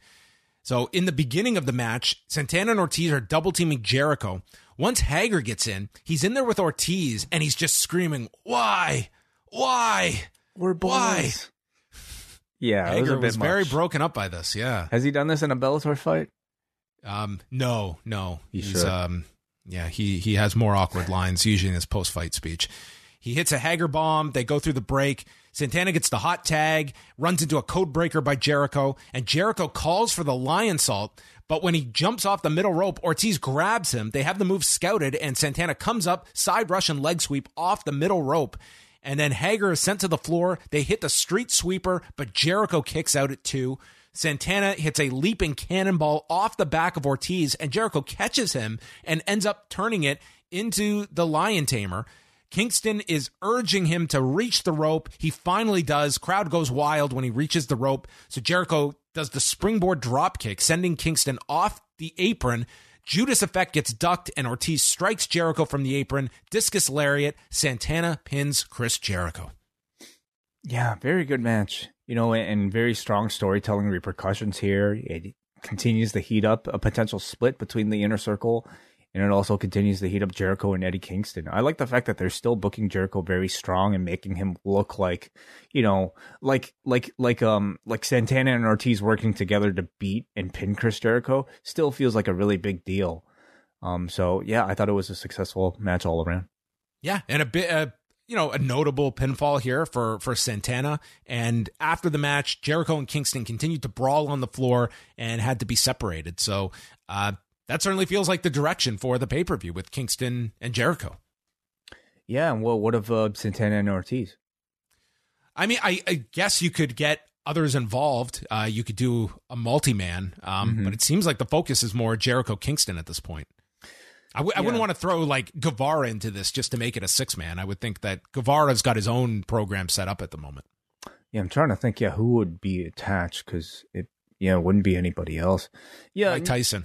So in the beginning of the match, Santana and Ortiz are double teaming Jericho. Once Hager gets in, he's in there with Ortiz and he's just screaming, Why? Why? We're boys. Why? Yeah, was, Hager bit was very broken up by this. Yeah. Has he done this in a Bellator fight? Um, no, no. He He's should. um yeah, he he has more awkward *laughs* lines usually in his post fight speech. He hits a Hager bomb, they go through the break. Santana gets the hot tag, runs into a code breaker by Jericho, and Jericho calls for the Lionsault. But when he jumps off the middle rope, Ortiz grabs him. They have the move scouted, and Santana comes up, side Russian leg sweep off the middle rope. And then Hager is sent to the floor. They hit the street sweeper, but Jericho kicks out at two. Santana hits a leaping cannonball off the back of Ortiz, and Jericho catches him and ends up turning it into the Lion Tamer. Kingston is urging him to reach the rope. He finally does. Crowd goes wild when he reaches the rope. So Jericho does the springboard dropkick, sending Kingston off the apron. Judas effect gets ducked, and Ortiz strikes Jericho from the apron. Discus lariat. Santana pins Chris Jericho. Yeah, very good match. You know, and very strong storytelling repercussions here. It continues to heat up a potential split between the inner circle, and it also continues to heat up Jericho and Eddie Kingston. I like the fact that they're still booking Jericho very strong and making him look like, you know, like like like um like Santana and Ortiz working together to beat and pin Chris Jericho still feels like a really big deal. Um, so yeah, I thought it was a successful match all around. Yeah, and a bit, uh, you know, a notable pinfall here for for Santana. And after the match, Jericho and Kingston continued to brawl on the floor and had to be separated. So uh, that certainly feels like the direction for the pay per view with Kingston and Jericho. Yeah, and what what of uh, Santana and Ortiz? I mean, I, I guess you could get others involved. Uh, you could do a multi man, um, Mhm. but it seems like the focus is more Jericho Kingston at this point. I wouldn't want to throw like Guevara into this just to make it a six man. I would think that Guevara's got his own program set up at the moment. Yeah, I'm trying to think. Yeah, who would be attached? Because it, yeah, it wouldn't be anybody else. Yeah, Mike Tyson.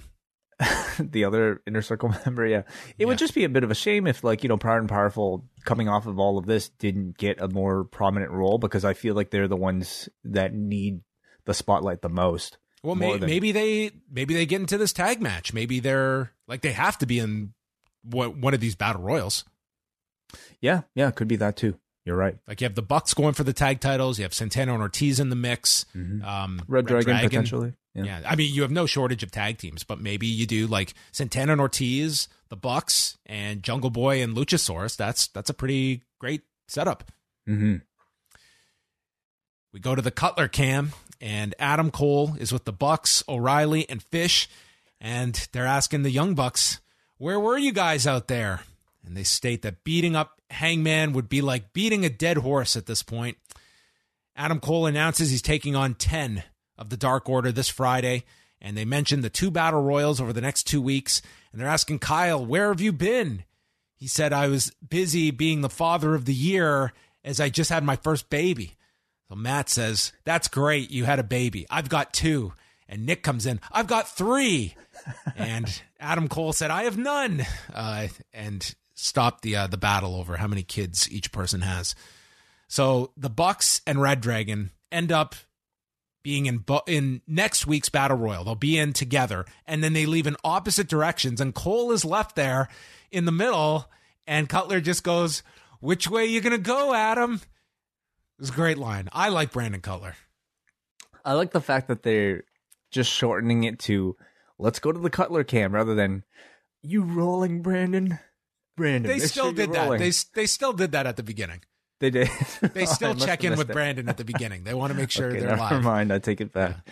*laughs* the other inner circle *laughs* member. Yeah, it Yeah. would just be a bit of a shame if, like, you know, Proud and Powerful coming off of all of this didn't get a more prominent role because I feel like they're the ones that need the spotlight the most. Well, may, than- maybe they maybe they get into this tag match. Maybe they're like they have to be in what one of these battle royals. Yeah, yeah, it could be that too. You're right. Like you have the Bucks going for the tag titles. You have Santana and Ortiz in the mix. Mhm. Um, Red, Dragon, potentially. Yeah. Yeah. I mean, you have no shortage of tag teams, but maybe you do like Santana and Ortiz, the Bucks, and Jungle Boy and Luchasaurus. That's that's a pretty great setup. hmm We go to the Cutler cam, and Adam Cole is with the Bucks, O'Reilly, and Fish, and they're asking the Young Bucks, "Where were you guys out there?" And they state that beating up Hangman would be like beating a dead horse at this point. Adam Cole announces he's taking on 10 of the Dark Order this Friday, and they mentioned the two battle royals over the next two weeks. And they're asking Kyle, Where have you been? He said, I was busy being the father of the year as I just had my first baby. So Matt says, That's great. You had a baby. I've got two. And Nick comes in, I've got three. *laughs* and Adam Cole said, I have none. Uh, and stopped the uh, the battle over how many kids each person has. So the Bucks and Red Dragon end up being in bu- in next week's battle royal. They'll be in together, and then they leave in opposite directions. And Cole is left there in the middle, and Cutler just goes, "Which way you gonna go, Adam?" It was a great line. I like Brandon Cutler. I like the fact that they're just shortening it to "Let's go to the Cutler cam" rather than "You rolling, Brandon." Brandon, They still did that. They they still did that at the beginning. They did. They *laughs* still must check in with it. Brandon at the beginning. They want to make sure okay, they're alive. never live. mind. I take it back.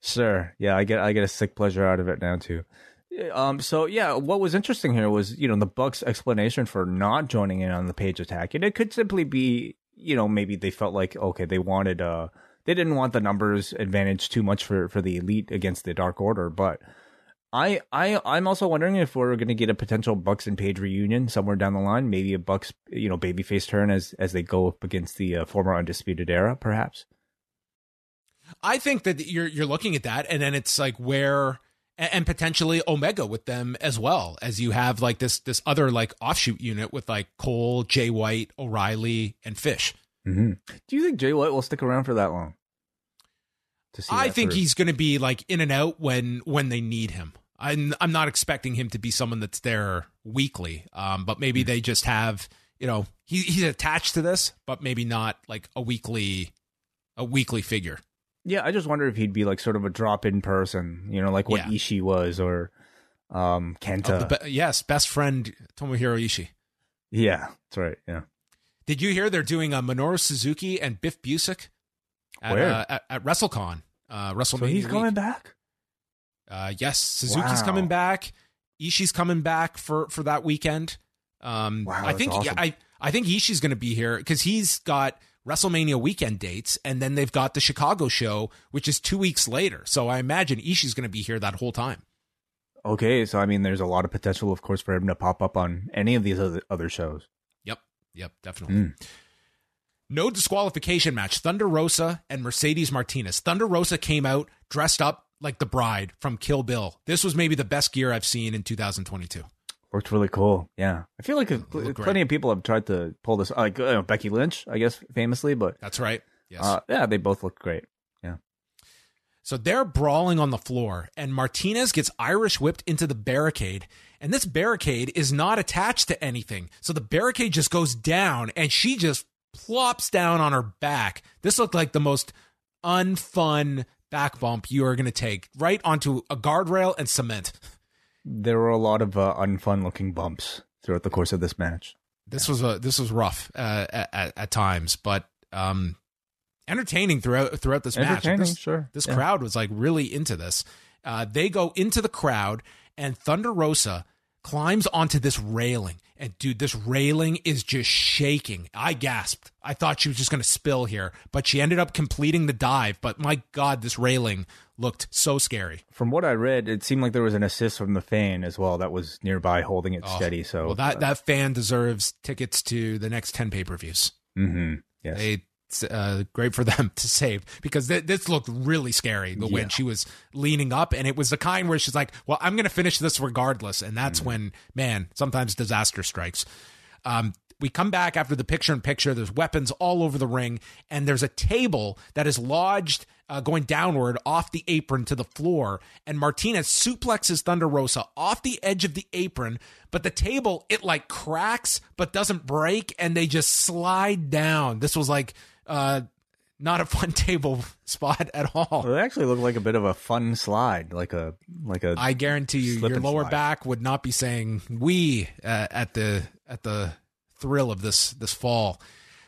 Sure. Yeah, I get I get a sick pleasure out of it now too. Um. So yeah, what was interesting here was you know the Bucks' explanation for not joining in on the page attack, and it could simply be you know maybe they felt like okay they wanted uh they didn't want the numbers advantage too much for for the elite against the Dark Order, but. I, I I'm also wondering if we're going to get a potential Bucks and Page reunion somewhere down the line. Maybe a Bucks, you know, babyface turn as as they go up against the uh, former Undisputed Era, perhaps. I think that you're you're looking at that, and then it's like where and, potentially Omega with them as well as you have like this this other like offshoot unit with like Cole, Jay White, O'Reilly, and Fish. Mm-hmm. Do you think Jay White will stick around for that long? To see I think through? he's going to be like in and out when when they need him. I'm I'm not expecting him to be someone that's there weekly, um, but maybe mm-hmm. they just have you know he, he's attached to this, but maybe not like a weekly a weekly figure. Yeah, I just wonder if he'd be like sort of a drop in person, you know, like what yeah. Ishii was or um Kenta. Oh, be- yes, best friend Tomohiro Ishii. Yeah, that's right. Yeah. Did you hear they're doing a Minoru Suzuki and Biff Busick at, Where? Uh, at, at WrestleCon? Uh, WrestleMania. So he's week. coming back. Uh, yes, Suzuki's wow. coming back. Ishii's coming back for for that weekend. Um, wow, I think awesome. yeah, I I think Ishii's going to be here because he's got WrestleMania weekend dates, and then they've got the Chicago show, which is two weeks later. So I imagine Ishii's going to be here that whole time. Okay, so I mean, there's a lot of potential, of course, for him to pop up on any of these other other shows. Yep, yep, definitely. Mm. No disqualification match: Thunder Rosa and Mercedes Martinez. Thunder Rosa came out dressed up like the bride from Kill Bill. This was maybe the best gear I've seen in 2022 worked really cool. Yeah, I feel like plenty of people have tried to pull this, like uh, Becky Lynch, I guess, famously, but that's right. Yes, uh, yeah, they both look great. Yeah. So they're brawling on the floor, and Martinez gets Irish whipped into the barricade. And this barricade is not attached to anything. So the barricade just goes down, and she just plops down on her back. This looked like the most unfun back bump you are going to take right onto a guardrail and cement. there were a lot of uh, unfun looking bumps throughout the course of this match. This was a this was rough uh, at, at times, but um, entertaining throughout throughout this match. This, sure. This yeah. crowd was like really into this. Uh, they go into the crowd, and Thunder Rosa climbs onto this railing. And dude, this railing is just shaking. I gasped. I thought she was just going to spill here, but she ended up completing the dive. But my God, this railing looked so scary. From what I read, it seemed like there was an assist from the fan as well that was nearby holding it oh, steady. So, well, that, uh, that fan deserves tickets to the next 10 pay per views. Mm-hmm. Yes. They uh, great for them *laughs* to save because th- this looked really scary the yeah. when she was leaning up and it was the kind where she's like well i'm gonna finish this regardless and that's mm. when man sometimes disaster strikes um, we come back after the picture in picture there's weapons all over the ring and there's a table that is lodged uh, going downward off the apron to the floor and martinez suplexes thunder rosa off the edge of the apron but the table it like cracks but doesn't break and they just slide down this was like uh, not a fun *laughs* table spot at all. Well, it actually looked like a bit of a fun slide, like a like a. I guarantee you, your lower slide. back would not be saying "we" uh, at the at the thrill of this this fall.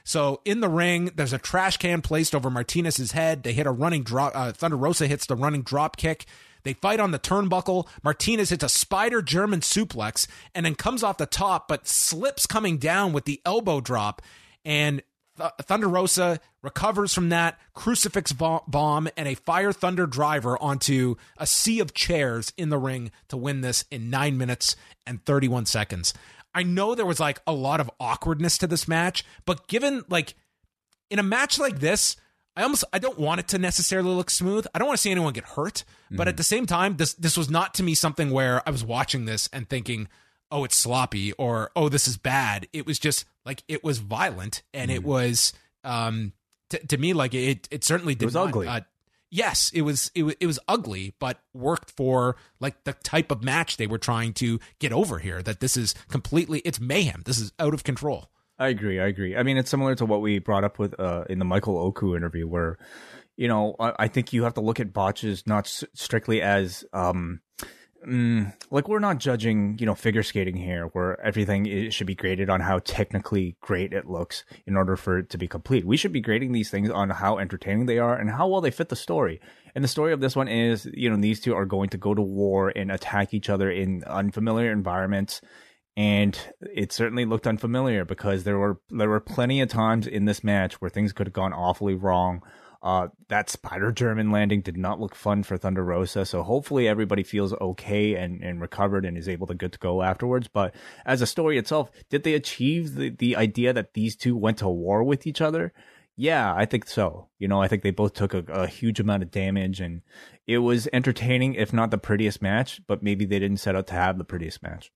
So in the ring, there's a trash can placed over Martinez's head. They hit a running drop. Uh, Thunder Rosa hits the running drop kick. They fight on the turnbuckle. Martinez hits a spider German suplex and then comes off the top, but slips coming down with the elbow drop. And Th- Thunder Rosa recovers from that crucifix bomb and a fire thunder driver onto a sea of chairs in the ring to win this in nine minutes and 31 seconds. I know there was like a lot of awkwardness to this match, but given like in a match like this, I almost I don't want it to necessarily look smooth. I don't want to see anyone get hurt, mm-hmm. but at the same time, this this was not to me something where I was watching this and thinking, oh, it's sloppy or oh, this is bad. It was just like it was violent and mm. it was um t- to me like it it certainly did it was not, ugly. Uh, yes, it was it was it was ugly, but worked for like the type of match they were trying to get over here. That this is completely it's mayhem. This is out of control. I agree. I agree. I mean, it's similar to what we brought up with uh, in the Michael Oku interview, where you know I, I think you have to look at botches not s- strictly as um, mm, like we're not judging, you know, figure skating here, where everything should be graded on how technically great it looks in order for it to be complete. We should be grading these things on how entertaining they are and how well they fit the story. And the story of this one is, you know, these two are going to go to war and attack each other in unfamiliar environments. And it certainly looked unfamiliar because there were there were plenty of times in this match where things could have gone awfully wrong uh, that Spider German landing did not look fun for Thunder Rosa. So hopefully everybody feels okay and, and recovered and is able to good to go afterwards. But as a story itself, did they achieve the, the idea that these two went to war with each other? Yeah, I think so. You know, I think they both took a, a, huge amount of damage, and it was entertaining, if not the prettiest match. But maybe they didn't set out to have the prettiest match.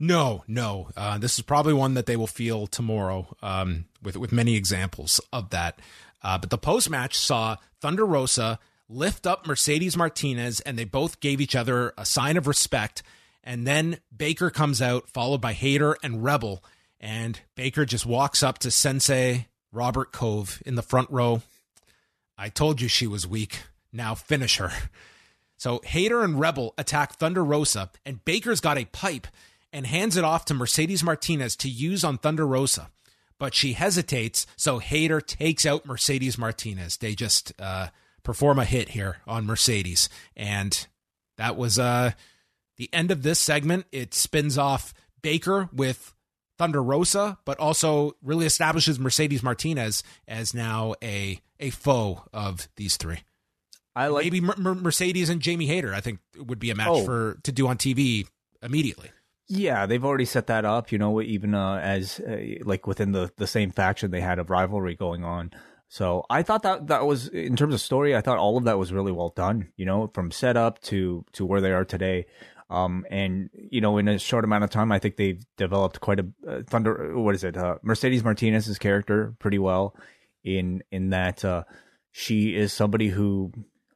No, no. Uh, this is probably one that they will feel tomorrow, um, with with many examples of that. Uh, but the post match saw Thunder Rosa lift up Mercedes Martinez, and they both gave each other a sign of respect. And then Baker comes out, followed by Hayter and Rebel, and Baker just walks up to Sensei Robert Kove in the front row. I told you she was weak. Now finish her. *laughs* So Hayter and Rebel attack Thunder Rosa, and Baker's got a pipe and hands it off to Mercedes Martinez to use on Thunder Rosa. But she hesitates, so Hayter takes out Mercedes Martinez. They just uh, perform a hit here on Mercedes. And that was uh, the end of this segment. It spins off Baker with Thunder Rosa, but also really establishes Mercedes Martinez as now a a foe of these three. I like maybe Mer- Mercedes and Jamie Hayter. I think would be a match oh. for to do on TV immediately. Yeah, they've already set that up. You know, even uh, as uh, like within the the same faction, they had a rivalry going on. So I thought that that was in terms of story. I thought all of that was really well done. You know, from setup to to where they are today. Um, and you know, in a short amount of time, I think they've developed quite a uh, thunder. What is it? Uh, Mercedes Martinez's character pretty well in in that uh, she is somebody who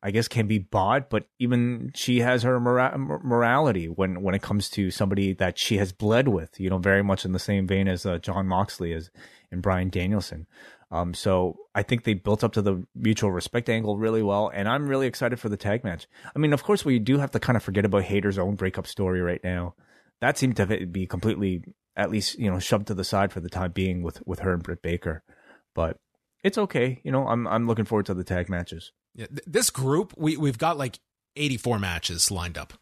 I guess can be bought, but even she has her mora- morality when when it comes to somebody that she has bled with. You know, very much in the same vein as uh, Jon Moxley is and Bryan Danielson. Um, so I think they built up to the mutual respect angle really well, and I'm really excited for the tag match. I mean, of course, we do have to kind of forget about Hayter's own breakup story right now. That seemed to be completely, at least you know, shoved to the side for the time being with with her and Britt Baker. But it's okay, you know. I'm I'm looking forward to the tag matches. Yeah, th- this group we we've got like 84 matches lined up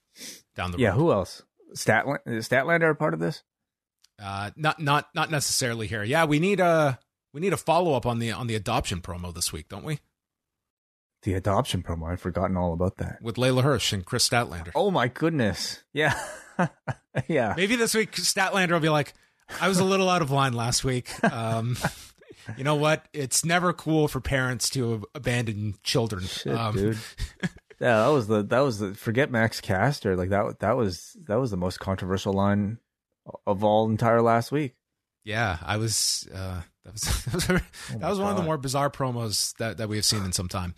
down the road. Yeah, who else? Statland, is Statlander a part of this? Uh, not not not necessarily here. Yeah, we need a we need a follow up on the on the adoption promo this week, don't we? The adoption promo. I've forgotten all about that. With Leyla Hirsch and Kris Statlander. Oh my goodness. Yeah. *laughs* yeah. Maybe this week Statlander will be like, I was a little out of line last week. *laughs* Um, you know what? It's never cool for parents to abandon children. Shit, um, dude. *laughs* yeah, that was the that was the forget Max Caster. Like that that was that was the most controversial line of all entire last week. Yeah, I was. Uh, that was *laughs* that was, oh that was one of the more bizarre promos that, that we have seen in some time.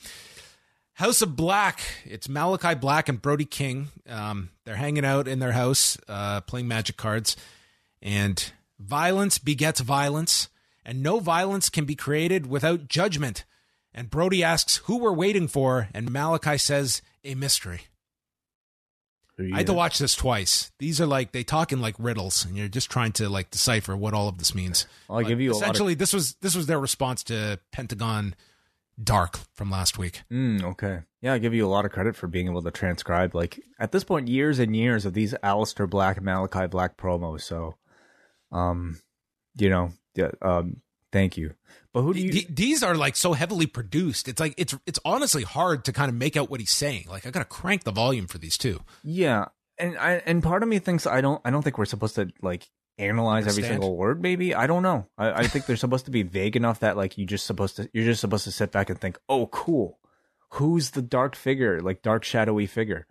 House of Black. It's Malachi Black and Brody King. Um, they're hanging out in their house, uh, playing magic cards, and violence begets violence, and no violence can be created without judgment. And Brody asks who we're waiting for, and Malachi says a mystery. I had to watch this twice. These are like they talk in like riddles, and you're just trying to like decipher what all of this means. I'll but give you essentially of- this was this was their response to Pentagon Dark from last week. Mm, okay, yeah, I give you a lot of credit for being able to transcribe like at this point years and years of these Aleister Black Malachi Black promos. So, um, you know, yeah, um, thank you. But who do you? These are like so heavily produced. It's like it's it's honestly hard to kind of make out what he's saying. Like I gotta crank the volume for these two. Yeah, and I and part of me thinks I don't I don't think we're supposed to like analyze Understand. every single word. Maybe I don't know. I, I think they're supposed to be vague enough that like you just supposed to you're just supposed to sit back and think, oh, cool. Who's the dark figure, like dark shadowy figure?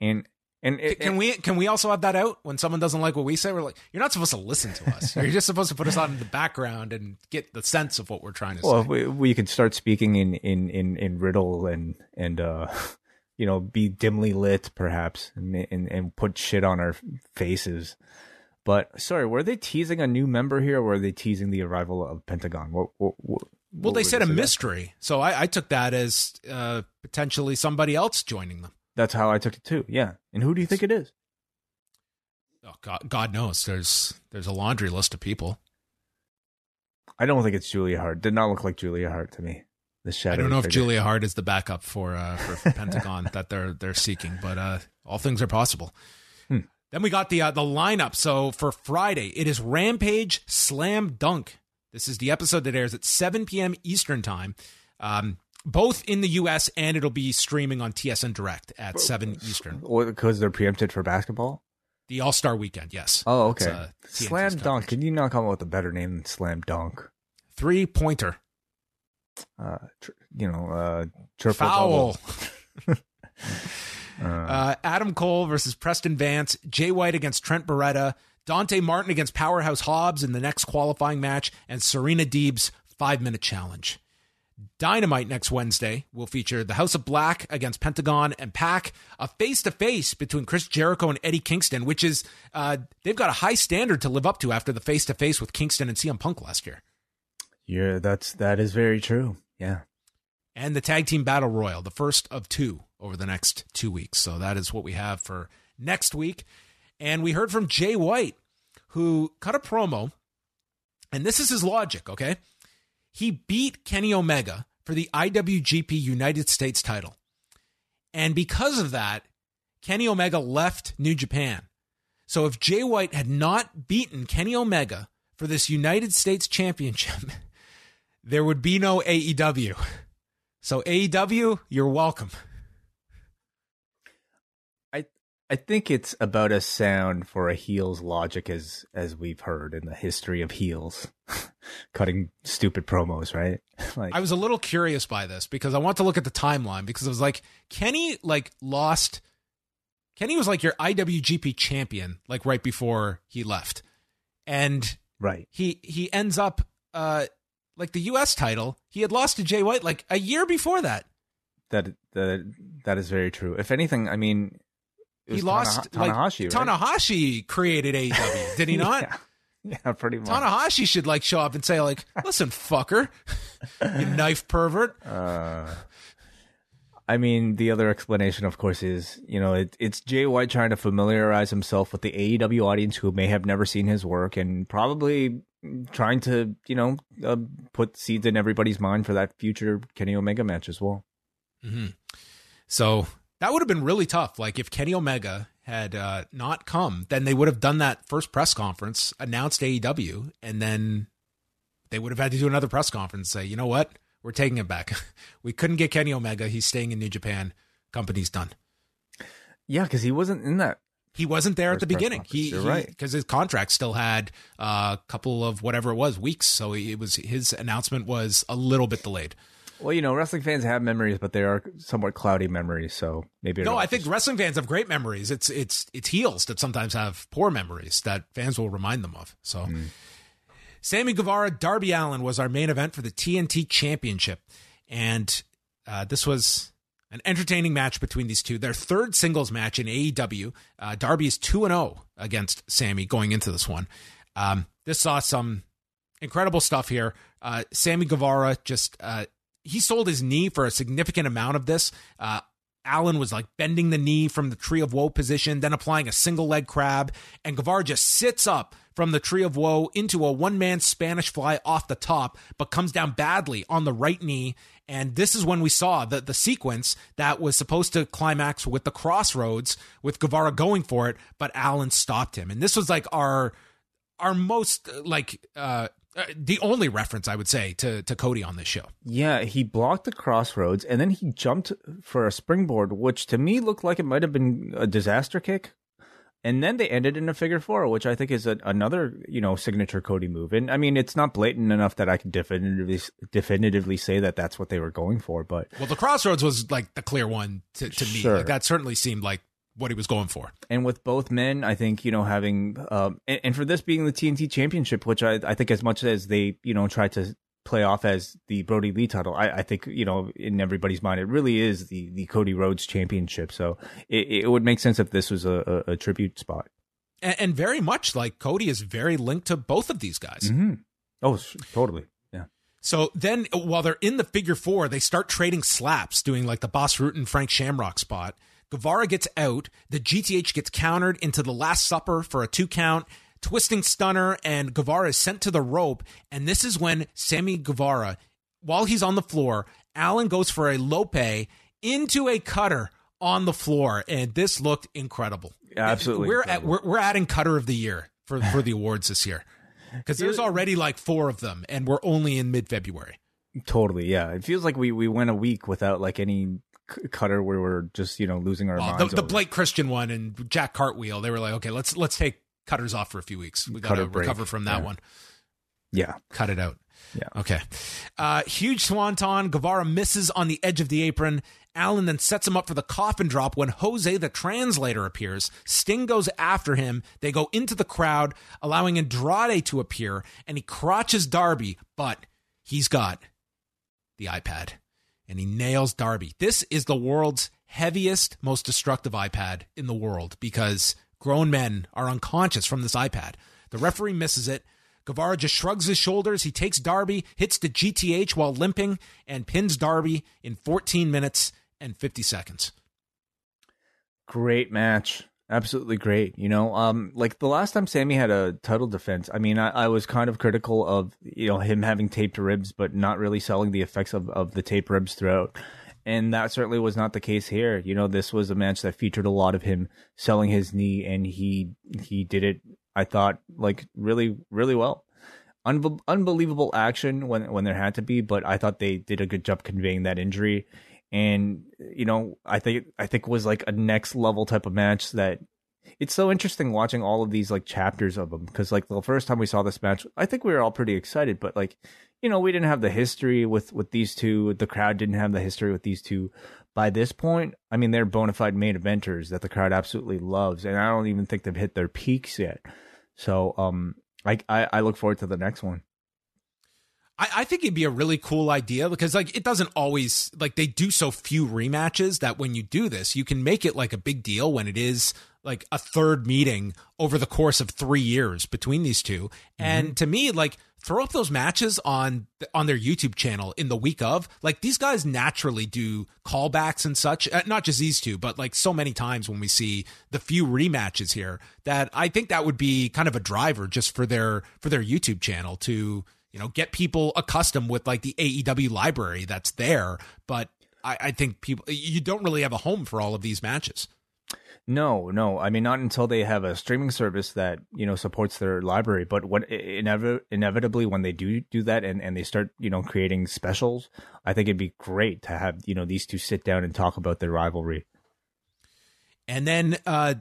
And and it, can we can we also have that out when someone doesn't like what we say? We're like, you're not supposed to listen to us. you're just supposed to put us on in the background and get the sense of what we're trying to well, say. Well, we, we could start speaking in in in, in riddle and and uh, *laughs* you know, be dimly lit perhaps, and, and and put shit on our faces. But sorry, were they teasing a new member here, or were they teasing the arrival of Pentagon? What, what, what well, they said a mystery, so I, I, took that as uh, potentially somebody else joining them. That's how I took it too. Yeah. And who do you think it is? Oh God, God knows. There's there's a laundry list of people. I don't think it's Julia Hart. Did not look like Julia Hart to me. The shadow. I don't know figure. if Julia Hart is the backup for uh, for *laughs* Pentagon that they're they're seeking, but uh, all things are possible. Hmm. Then we got the uh, the lineup. So for Friday, it is Rampage Slam Dunk. This is the episode that airs at 7 p.m. Eastern time. Um, both in the U.S. and it'll be streaming on TSN Direct at seven Eastern. Because they're preempted for basketball. The All Star Weekend, yes. Oh, okay. Uh, Slam Dunk. Can you not come up with a better name than Slam Dunk? Three pointer. uh, tr- you know, uh, triple Foul. double. *laughs* *laughs* Uh, Adam Cole versus Preston Vance, Jay White against Trent Beretta, Dante Martin against Powerhouse Hobbs in the next qualifying match, and Serena Deeb's five minute challenge. Dynamite next Wednesday will feature the House of Black against Pentagon and Pac, a face to face between Chris Jericho and Eddie Kingston, which is, uh, they've got a high standard to live up to after the face to face with Kingston and CM Punk last year. Yeah, that's that is very true. Yeah. and the tag team battle royal, the first of two over the next two weeks. So that is what we have for next week. And we heard from Jay White, who cut a promo, and this is his logic, okay? He beat Kenny Omega for the IWGP United States title. And because of that, Kenny Omega left New Japan. So if Jay White had not beaten Kenny Omega for this United States Championship, *laughs* there would be no AEW. So AEW, you're welcome. I think it's about as sound for a heel's logic as as we've heard in the history of heels *laughs* cutting stupid promos, right? *laughs* like I was a little curious by this because I want to look at the timeline because it was like Kenny like lost Kenny was like your IWGP champion like right before he left. And right. he he ends up uh like the US title, he had lost to Jay White like a year before that. That that that is very true. If anything, I mean He lost Tanaha- like Tanahashi, right? Tanahashi created AEW, did he *laughs* not? yeah. yeah, pretty much. Tanahashi should like show up and say like, "Listen, fucker, *laughs* you knife pervert." Uh, I mean, the other explanation, of course, is you know it, it's Jay White trying to familiarize himself with the AEW audience who may have never seen his work, and probably trying to you know uh, put seeds in everybody's mind for that future Kenny Omega match as well. hmm So that would have been really tough. Like if Kenny Omega had uh, not come, then they would have done that first press conference, announced AEW, and then they would have had to do another press conference. And say, you know what, we're taking it back. *laughs* we couldn't get Kenny Omega. He's staying in New Japan. Company's done. Yeah, because he wasn't in that. He wasn't there at the beginning. He, you're he- right. because his contract still had uh, a couple of whatever it was weeks, so it was his announcement was a little bit delayed. Well, you know, wrestling fans have memories, but they are somewhat cloudy memories. So maybe No, I think just- wrestling fans have great memories. It's it's it's heels that sometimes have poor memories that fans will remind them of. So, Sammy Guevara, Darby Allin was our main event for the TNT Championship, and uh, this was an entertaining match between these two. Their third singles match in AEW. Uh, Darby is two and zero against Sammy going into this one. Um, this saw some incredible stuff here. Uh, Sammy Guevara just uh, he sold his knee for a significant amount of this. Uh, Allin was like bending the knee from the tree of woe position, then applying a single leg crab, and Guevara just sits up from the tree of woe into a one man Spanish fly off the top, but comes down badly on the right knee. And this is when we saw the, the sequence that was supposed to climax with the crossroads with Guevara going for it, but Allin stopped him. And this was like our our most like uh, uh the only reference I would say to to Cody on this show. Yeah, he blocked the crossroads and then he jumped for a springboard, which to me looked like it might have been a disaster kick. And then they ended in a figure four, which I think is a, another, you know, signature Cody move. And I mean, it's not blatant enough that I can definitively definitively say that that's what they were going for, but Well, the crossroads was like the clear one to, to me. Like that certainly seemed like what he was going for. and with both men, I think you know having um, and, and for this being the TNT Championship, which I I think as much as they you know tried to play off as the Brodie Lee title, I, I think you know in everybody's mind it really is the the Cody Rhodes Championship. So it, it would make sense if this was a, a, a tribute spot. And, and very much like Cody is very linked to both of these guys. Mm-hmm. Oh, totally. Yeah. So then while they're in the figure four, they start trading slaps, doing like the Bas Rutten and Frank Shamrock spot. Guevara gets out. The GTH gets countered into the Last Supper for a two count, twisting stunner, and Guevara is sent to the rope. And this is when Sammy Guevara, while he's on the floor, Allin goes for a lope into a cutter on the floor. And this looked incredible. Absolutely We're, at, incredible. we're, we're adding cutter of the year for, for the awards this year. Because there's already like four of them, and we're only in mid February. Totally. Yeah. It feels like we we went a week without like any cutter where we're just you know losing our Well, minds. the, the. Blake Christian one and Jack Cartwheel, they were like, okay, let's let's take cutters off for a few weeks. We got to recover from that Yeah. one. Yeah. Cut it out. Yeah. Okay. Uh, huge swanton. Guevara misses on the edge of the apron. Allin then sets him up for the coffin drop when Jose, the translator, appears. Sting goes after him. They go into the crowd, allowing Andrade to appear, and he crotches Darby, but he's got the iPad and he nails Darby. This is the world's heaviest, most destructive iPad in the world because grown men are unconscious from this iPad. The referee misses it. Guevara just shrugs his shoulders. He takes Darby, hits the GTH while limping, and pins Darby in 14 minutes and 50 seconds. Great match. Absolutely great. You know, um, like the last time Sammy had a title defense, I mean, I, I was kind of critical of, you know, him having taped ribs, but not really selling the effects of, of the taped ribs throughout. And that certainly was not the case here. You know, this was a match that featured a lot of him selling his knee, and he he did it. I thought like really really well. Unbe- unbelievable action when when there had to be, but I thought they did a good job conveying that injury and you know i think i think was like a next level type of match that it's so interesting watching all of these like chapters of them because like the first time we saw this match i think we were all pretty excited but like you know we didn't have the history with with these two the crowd didn't have the history with these two. By this point i mean they're bona fide main eventers that the crowd absolutely loves and i don't even think they've hit their peaks yet. So um i i, I look forward to the next one I, I think it'd be a really cool idea because like it doesn't always like they do so few rematches that when you do this, you can make it like a big deal when it is like a third meeting over the course of three years between these 2 mm-hmm. And to me, like throw up those matches on on their YouTube channel in the week of. Like these guys naturally do callbacks and such. Uh, not just these two, but like so many times when we see the few rematches here that I think that would be kind of a driver just for their for their YouTube channel to you know, get people accustomed with like the AEW library that's there. But I, I think people, you don't really have a home for all of these matches. No, no. I mean, not until they have a streaming service that you know supports their library. But what inev- inevitably when they do do that and, and they start you know creating specials, I think it'd be great to have you know these two sit down and talk about their rivalry. And then uh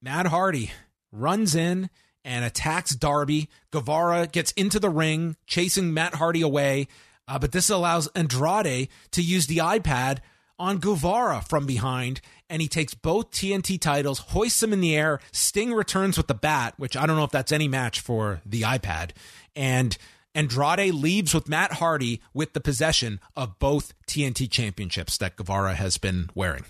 Matt Hardy runs in and attacks Darby. Guevara gets into the ring, chasing Matt Hardy away. Uh, but this allows Andrade to use the iPad on Guevara from behind, and he takes both TNT titles, hoists them in the air. Sting returns with the bat, which I don't know if that's any match for the iPad. And Andrade leaves with Matt Hardy with the possession of both TNT championships that Guevara has been wearing.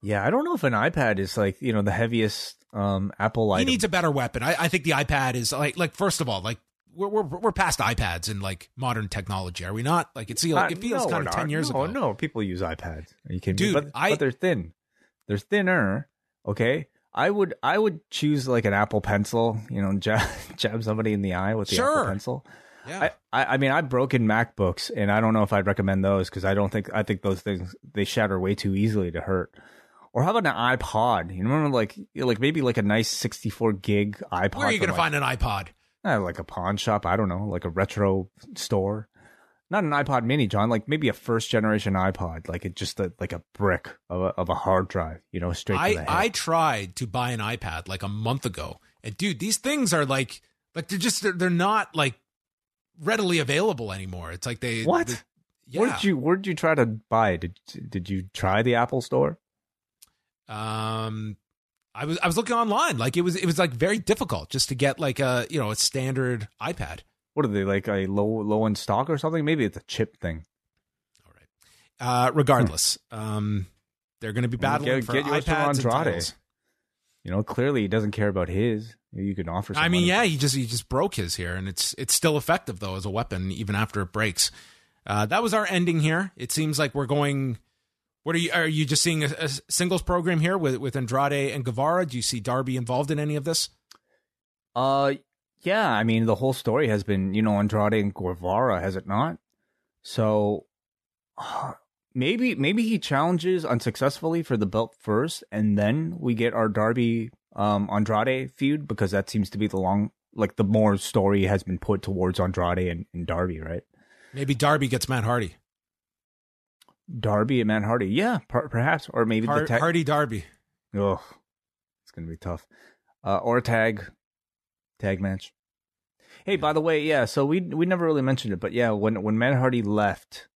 Yeah, I don't know if an iPad is like you know the heaviest um Apple item. He needs a better weapon. I, I think the iPad is like like first of all like we're we're we're past iPads and like modern technology, are we not? Like it's uh, it feels no, kind of ten years no, ago. No, people use iPads. Are you kidding Dude, me? But, I, but they're thin. They're thinner. Okay. I would I would choose like an Apple Pencil. You know, *laughs* jab, jab somebody in the eye with the sure. Apple Pencil. Yeah. I, I mean I've broken MacBooks and I don't know if I'd recommend those because I don't think I think those things they shatter way too easily to hurt. Or how about an iPod? You remember, like, like maybe like a nice sixty-four gig iPod. Where are you going like, to find an iPod? Uh, like a pawn shop. I don't know, like a retro store. Not an iPod Mini, John. Like maybe a first generation iPod, like it just a, like a brick of a, of a hard drive. You know, straight. I to the head. I tried to buy an iPad like a month ago, and dude, these things are like like they're just they're, they're not like readily available anymore. It's like they what? They, yeah. Where did you Where did you try to buy? Did Did you try the Apple Store? Um, I was I was looking online. Like it was it was like very difficult just to get like a you know a standard iPad. What are they like a low low in stock or something? Maybe it's a chip thing. All right. Uh, regardless, um, they're going to be battling get, for get iPads from and Andrade. titles. You know, clearly he doesn't care about his. You can offer. I mean, yeah, he just he just broke his here, and it's it's still effective though as a weapon even after it breaks. Uh, that was our ending here. It seems like we're going. What are you? Are you just seeing a, a singles program here with with Andrade and Guevara? Do you see Darby involved in any of this? Uh, yeah. I mean, the whole story has been, you know, Andrade and Guevara, has it not? So uh, maybe maybe he challenges unsuccessfully for the belt first, and then we get our Darby um Andrade feud because that seems to be the long, like the more story has been put towards Andrade and, and Darby, right? Maybe Darby gets Matt Hardy. Darby and Matt Hardy, yeah, per- perhaps, or maybe Har- the tag. Hardy Darby. Oh, it's gonna be tough. Uh, or tag, tag match. Hey, by the way, yeah. So we we never really mentioned it, but yeah, when when Matt Hardy left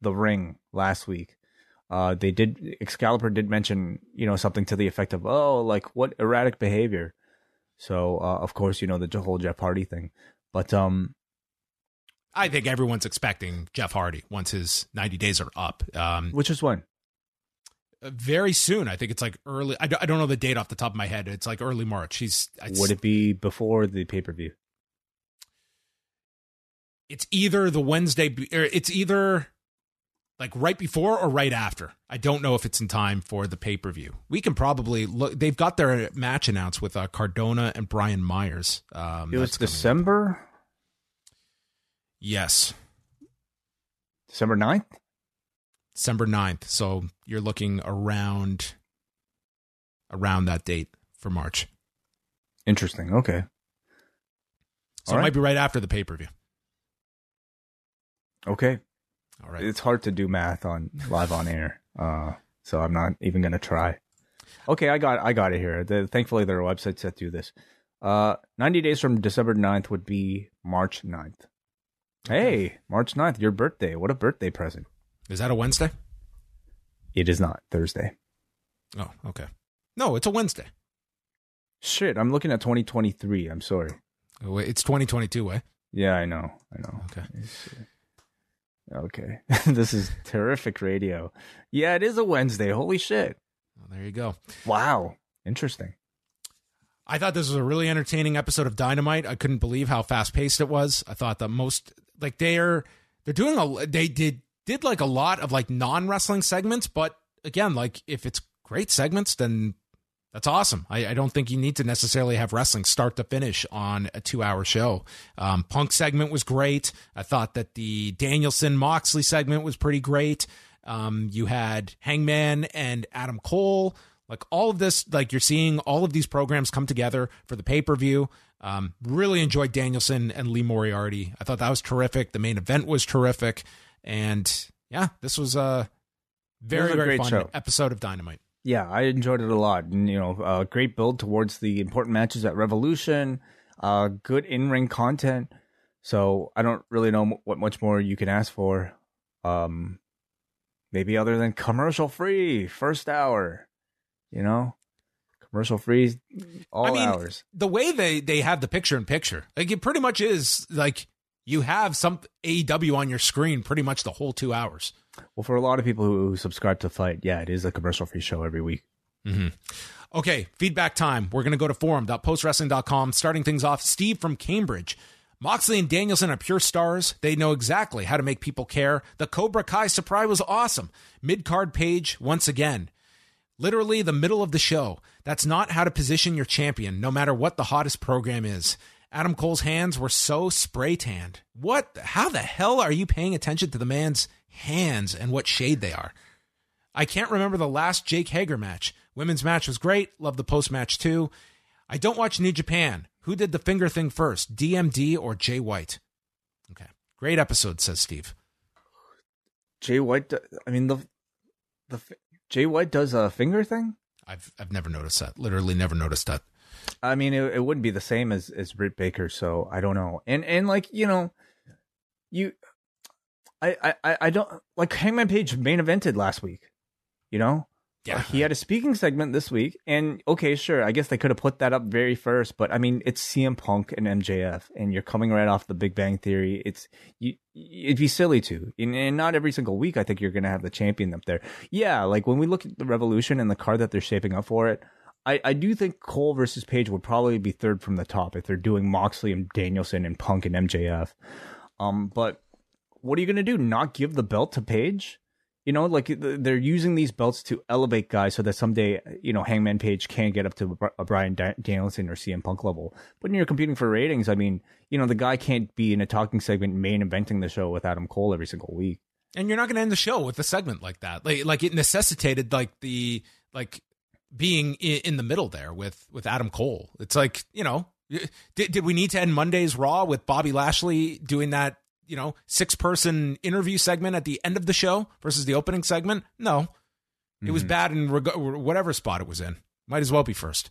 the ring last week, uh, they did Excalibur did mention you know something to the effect of oh like what erratic behavior. So uh, of course you know the whole Jeff Hardy thing, but um I think everyone's expecting Jeff Hardy once his 90 days are up. Um, which is when very soon. I think it's like early. I don't, I don't know the date off the top of my head. It's like early March. He's would it be before the pay per view? It's either the Wednesday. Or it's either like right before or right after. I don't know if it's in time for the pay per view. We can probably look. They've got their match announced with uh, Cardona and Brian Myers. Um, it was December. Yes. December 9th? December 9th. So you're looking around around that date for March. Interesting. Okay. So All it right. might be right after the pay-per-view. Okay. All right. It's hard to do math on live on air. Uh, so I'm not even going to try. Okay, I got I got it here. The, thankfully there are websites that do this. Uh, 90 days from December 9th would be March 9th. Hey, March 9th, your birthday. What a birthday present. Is that a Wednesday? It is not Thursday. Oh, okay. No, it's a Wednesday. Shit, I'm looking at 2023. I'm sorry. Oh, wait, it's 2022, way. Eh? Yeah, I know. I know. Okay. Okay. *laughs* this is terrific radio. Yeah, it is a Wednesday. Holy shit. Well, there you go. Wow. Interesting. I thought this was a really entertaining episode of Dynamite. I couldn't believe how fast paced it was. I thought the most like they're they're doing a they did did like a lot of like non wrestling segments, but again, like if it's great segments, then that's awesome. I, I, don't think you need to necessarily have wrestling start to finish on a two hour show. Um, Punk segment was great. I thought that the Danielson Moxley segment was pretty great. Um, you had Hangman and Adam Cole. Like all of this, like you're seeing all of these programs come together for the pay per view. Um, really enjoyed Danielson and Lee Moriarty. I thought that was terrific. The main event was terrific, and yeah, this was a very was a very fun show. episode of Dynamite. Yeah, I enjoyed it a lot, and you know, uh, great build towards the important matches at Revolution. Uh, good in ring content. So I don't really know what much more you can ask for. Um, maybe other than commercial free first hour. You know, commercial free all I mean, hours. The way they they have the picture in picture, like it pretty much is like you have some AEW on your screen pretty much the whole two hours. Well, for a lot of people who subscribe to FITE, yeah, it is a commercial free show every week. Mm-hmm. Okay, feedback time. We're going to go to forum.postwrestling.com. Starting things off, Steve from Cambridge. Moxley and Danielson are pure stars. They know exactly how to make people care. The Cobra Kai surprise was awesome. Mid card page once again literally the middle of the show. That's not how to position your champion, no matter what the hottest program is. Adam Cole's hands were so spray tanned. What? How the hell are you paying attention to the man's hands and what shade they are? I can't remember the last Jake Hager match. Women's match was great. Love the post match too. I don't watch New Japan. Who did the finger thing first, DMD or Jay White? Okay, great episode, says Steve. Jay White. I mean the the Jay White does a finger thing. I've I've never noticed that. Literally, never noticed that. I mean, it, it wouldn't be the same as as Britt Baker, so I don't know. And and like you know, you, I I I don't like Hangman Page main evented last week. You know, yeah, he had a speaking segment this week, and okay, sure, I guess they could have put that up very first, but I mean, it's CM Punk and MJF, and you're coming right off the Big Bang Theory. It's you, it'd be silly to, and, and not every single week. I think you're gonna have the champion up there. Yeah, like when we look at the Revolution and the card that they're shaping up for it, I I do think Cole versus Page would probably be third from the top if they're doing Moxley and Danielson and Punk and MJF. Um, but what are you gonna do? Not give the belt to Page? You know, like they're using these belts to elevate guys so that someday, you know, Hangman Page can get up to a Bryan Danielson or CM Punk level. But when you're competing for ratings, I mean, you know, the guy can't be in a talking segment main eventing the show with Adam Cole every single week. And you're not going to end the show with a segment like that. Like, like it necessitated like the like being in the middle there with with Adam Cole. It's like you know, did did we need to end Monday's Raw with Bobby Lashley doing that you know, six person interview segment at the end of the show versus the opening segment. No, it mm-hmm. was bad in reg- whatever spot it was in. Might as well be first.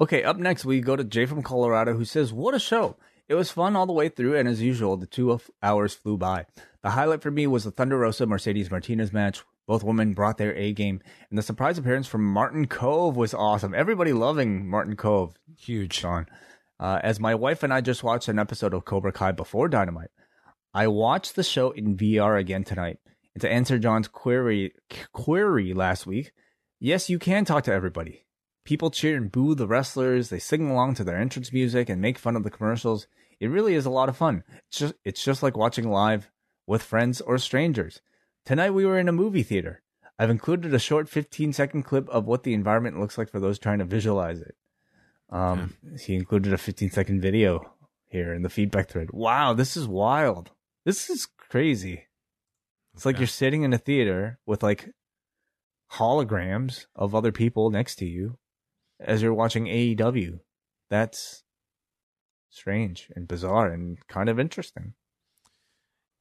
Okay, up next we go to Jay from Colorado who says, "What a show! It was fun all the way through, and as usual, the two hours flew by. The highlight for me was the Thunder Rosa Mercedes Martinez match. Both women brought their A game, and the surprise appearance from Martin Kove was awesome. Everybody loving Martin Kove. Huge. Sean. Uh, as my wife and I just watched an episode of Cobra Kai before Dynamite, I watched the show in VR again tonight. And to answer John's query query last week, yes, you can talk to everybody. People cheer and boo the wrestlers. They sing along to their entrance music and make fun of the commercials. It really is a lot of fun. It's just it's just like watching live with friends or strangers. Tonight we were in a movie theater. I've included a short 15 second clip of what the environment looks like for those trying to visualize it. Um, yeah. he included a 15 second video here in the feedback thread. Wow, this is wild. This is crazy. It's like yeah. you're sitting in a theater with like holograms of other people next to you as you're watching AEW. That's strange and bizarre and kind of interesting.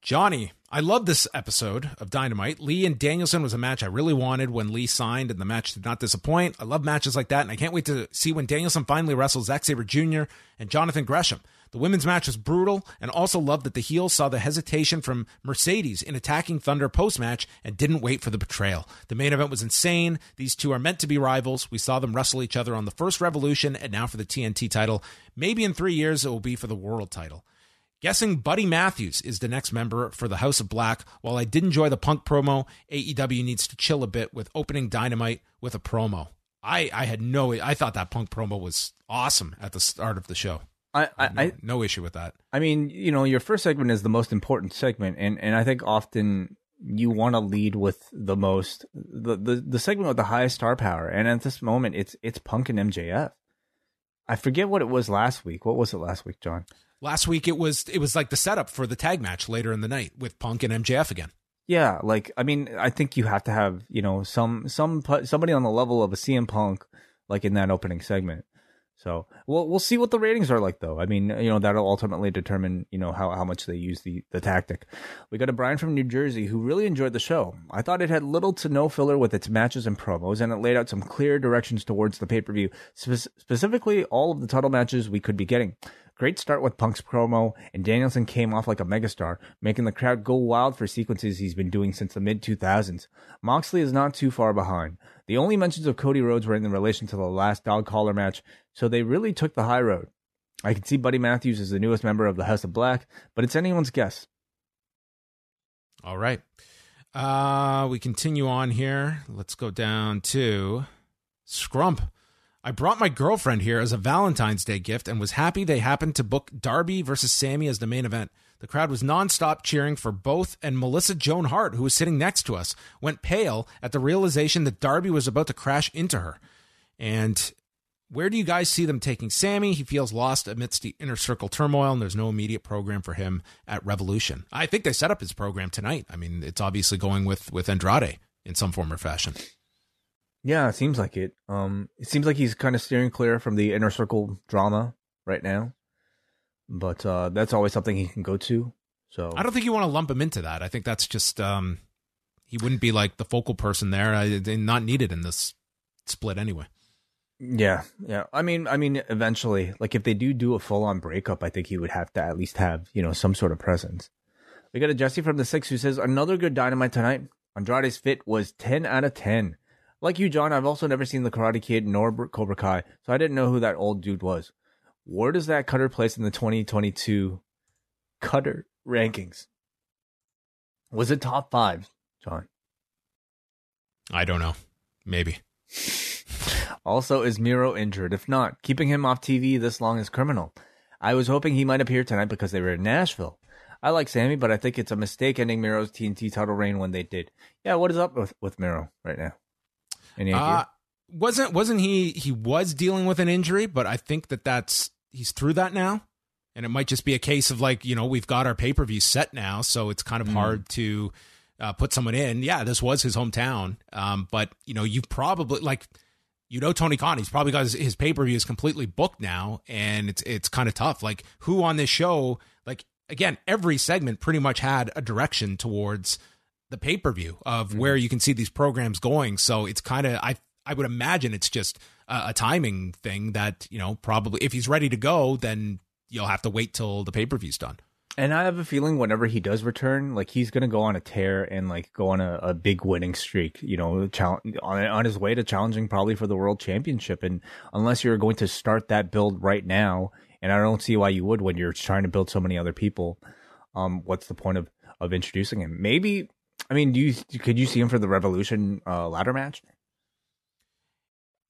Johnny, I love this episode of Dynamite. Lee and Danielson was a match I really wanted when Lee signed, and the match did not disappoint. I love matches like that, and I can't wait to see when Danielson finally wrestles Zack Sabre Jr. and Jonathan Gresham. The women's match was brutal, and also loved that the heels saw the hesitation from Mercedes in attacking Thunder post match and didn't wait for the betrayal. The main event was insane. These two are meant to be rivals. We saw them wrestle each other on the first Revolution and now for the TNT title. Maybe in three years it will be for the world title. Guessing Buddy Matthews is the next member for the House of Black. While I did enjoy the Punk promo, AEW needs to chill a bit with opening Dynamite with a promo. I, I had no I thought that Punk promo was awesome at the start of the show. I, I, no, I no issue with that. I mean, you know, your first segment is the most important segment, and, and I think often you want to lead with the most the, the the segment with the highest star power. And at this moment, it's it's Punk and MJF. I forget what it was last week. What was it last week, John? Last week it was it was like the setup for the tag match later in the night with Punk and MJF again. Yeah, like I mean, I think you have to have you know some some somebody on the level of a CM Punk like in that opening segment. So we'll we'll see what the ratings are like though. I mean, you know, that'll ultimately determine, you know, how, how much they use the, the tactic. We got a Brian from New Jersey who really enjoyed the show. I thought it had little to no filler with its matches and promos, and it laid out some clear directions towards the pay per view, Spe- specifically all of the title matches we could be getting. Great start with Punk's promo, and Danielson came off like a megastar, making the crowd go wild for sequences he's been doing since the mid 2000s. Moxley is not too far behind. The only mentions of Cody Rhodes were in relation to the last dog collar match, so they really took the high road. I can see Buddy Matthews as the newest member of the House of Black, but it's anyone's guess. All right. Uh, we continue on here. Let's go down to Scrump. I brought my girlfriend here as a Valentine's Day gift and was happy they happened to book Darby versus Sammy as the main event. The crowd was nonstop cheering for both, and Melissa Joan Hart, who was sitting next to us, went pale at the realization that Darby was about to crash into her. And where do you guys see them taking Sammy? He feels lost amidst the inner circle turmoil, and there's no immediate program for him at Revolution. I think they set up his program tonight. I mean, it's obviously going with with Andrade in some form or fashion. Yeah, it seems like it. Um, it seems like he's kind of steering clear from the inner circle drama right now, but uh, that's always something he can go to. So I don't think you want to lump him into that. I think that's just um, he wouldn't be like the focal person there. I, not needed in this split anyway. Yeah, yeah. I mean, I mean, eventually, like if they do do a full on breakup, I think he would have to at least have you know some sort of presence. We got a Jesse from the six who says another good dynamite tonight. Andrade's fit was ten out of ten. Like you, John, I've also never seen the Karate Kid nor Cobra Kai, so I didn't know who that old dude was. Where does that Cutter place in the 2022 Cutter rankings? Was it top five, John? I don't know. Maybe. *laughs* also, is Miro injured? If not, keeping him off TV this long is criminal. I was hoping he might appear tonight because they were in Nashville. I like Sammy, but I think it's a mistake ending Miro's TNT title reign when they did. Yeah, what is up with, with Miro right now? Any idea? Uh, wasn't wasn't he he was dealing with an injury, but I think that that's he's through that now, and it might just be a case of like you know we've got our pay per view set now, so it's kind of mm. hard to uh, put someone in. Yeah, this was his hometown, um, but you know you probably like you know Tony Khan, he's probably got his, his pay per view is completely booked now, and it's it's kind of tough. Like who on this show, like again, every segment pretty much had a direction towards the pay per view of mm-hmm. where you can see these programs going. So it's kind of I I would imagine it's just a, a, timing thing that you know probably if he's ready to go, then you'll have to wait till the pay per view's done. And I have a feeling whenever he does return, like he's gonna go on a tear and like go on a, a big winning streak. You know, on on his way to challenging probably for the world championship. And unless you're going to start that build right now, and I don't see why you would when you're trying to build so many other people. Um, what's the point of of introducing him? Maybe. I mean, do you could you see him for the Revolution uh, ladder match?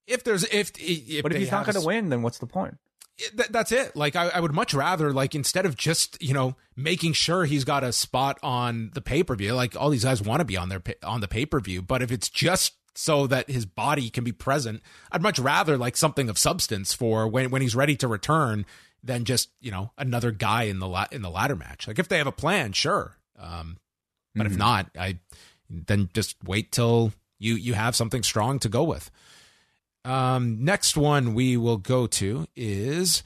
If there's if, if but if he's not going to win, then what's the point? Th- that's it. Like I, I would much rather like instead of just you know making sure he's got a spot on the pay per view. Like all these guys want to be on their on the pay per view, but if it's just so that his body can be present, I'd much rather like something of substance for when when he's ready to return than just you know another guy in the la- in the ladder match. Like if they have a plan, sure. Um, but Mm-hmm. if not, I then just wait till you you have something strong to go with. Um, next one we will go to is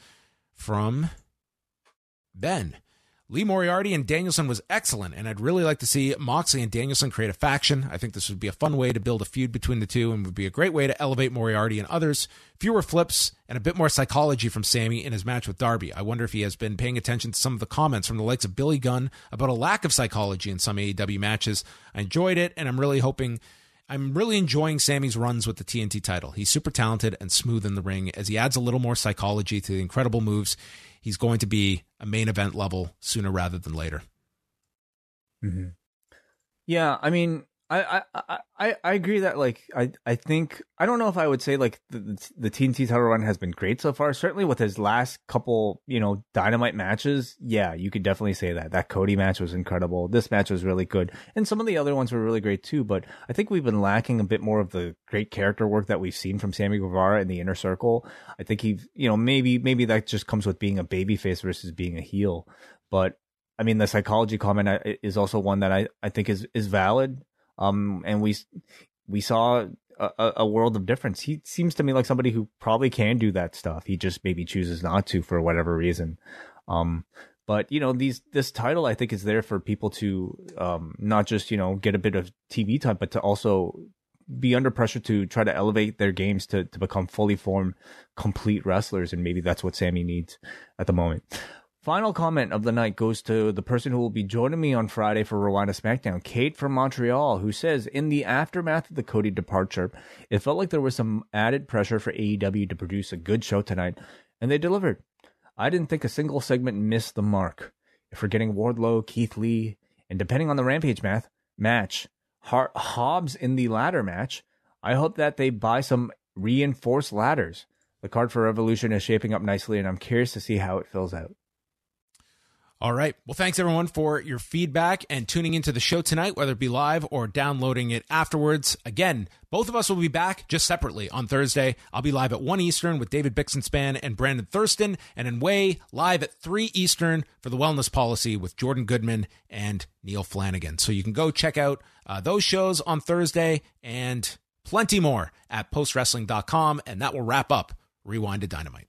from Ben. Lee Moriarty and Danielson was excellent, and I'd really like to see Moxley and Danielson create a faction. I think this would be a fun way to build a feud between the two and would be a great way to elevate Moriarty and others. Fewer flips and a bit more psychology from Sammy in his match with Darby. I wonder if he has been paying attention to some of the comments from the likes of Billy Gunn about a lack of psychology in some AEW matches. I enjoyed it, and I'm really hoping I'm really enjoying Sammy's runs with the TNT title. He's super talented and smooth in the ring. As he adds a little more psychology to the incredible moves, he's going to be a main event level sooner rather than later. Mm-hmm. Yeah, I mean, I, I I I agree that like I I think I don't know if I would say like the the TNT title run has been great so far. Certainly with his last couple you know dynamite matches, yeah, you could definitely say that that Cody match was incredible. This match was really good, and some of the other ones were really great too. But I think we've been lacking a bit more of the great character work that we've seen from Sammy Guevara in the inner circle. I think he you know maybe maybe that just comes with being a babyface versus being a heel, but. I mean, the psychology comment uh, is also one that I, I think is, is valid. Um, and we we saw a, a, world of difference. He seems to me like somebody who probably can do that stuff. He just maybe chooses not to for whatever reason. Um, but you know, these this title I think is there for people to um, not just you know get a bit of TV time, but to also be under pressure to try to elevate their games to to become fully formed, complete wrestlers, and maybe that's what Sammy needs at the moment. Final comment of the night goes to the person who will be joining me on Friday for Rewind to SmackDown, Kate from Montreal, who says, In the aftermath of the Cody departure, it felt like there was some added pressure for AEW to produce a good show tonight, and they delivered. I didn't think a single segment missed the mark. If we're getting Wardlow, Keith Lee, and depending on the Rampage math, match, Har- Hobbs in the ladder match, I hope that they buy some reinforced ladders. The card for Revolution is shaping up nicely, and I'm curious to see how it fills out. All right. Well, thanks everyone for your feedback and tuning into the show tonight, whether it be live or downloading it afterwards. Again, both of us will be back just separately on Thursday. I'll be live at 1 Eastern with David Bixenspan and Brandon Thurston, and in Wai live at 3 Eastern for the Wellness Policy with Jordan Goodman and Neil Flanagan. So you can go check out uh, those shows on Thursday and plenty more at postwrestling.com, and that will wrap up Rewind to Dynamite.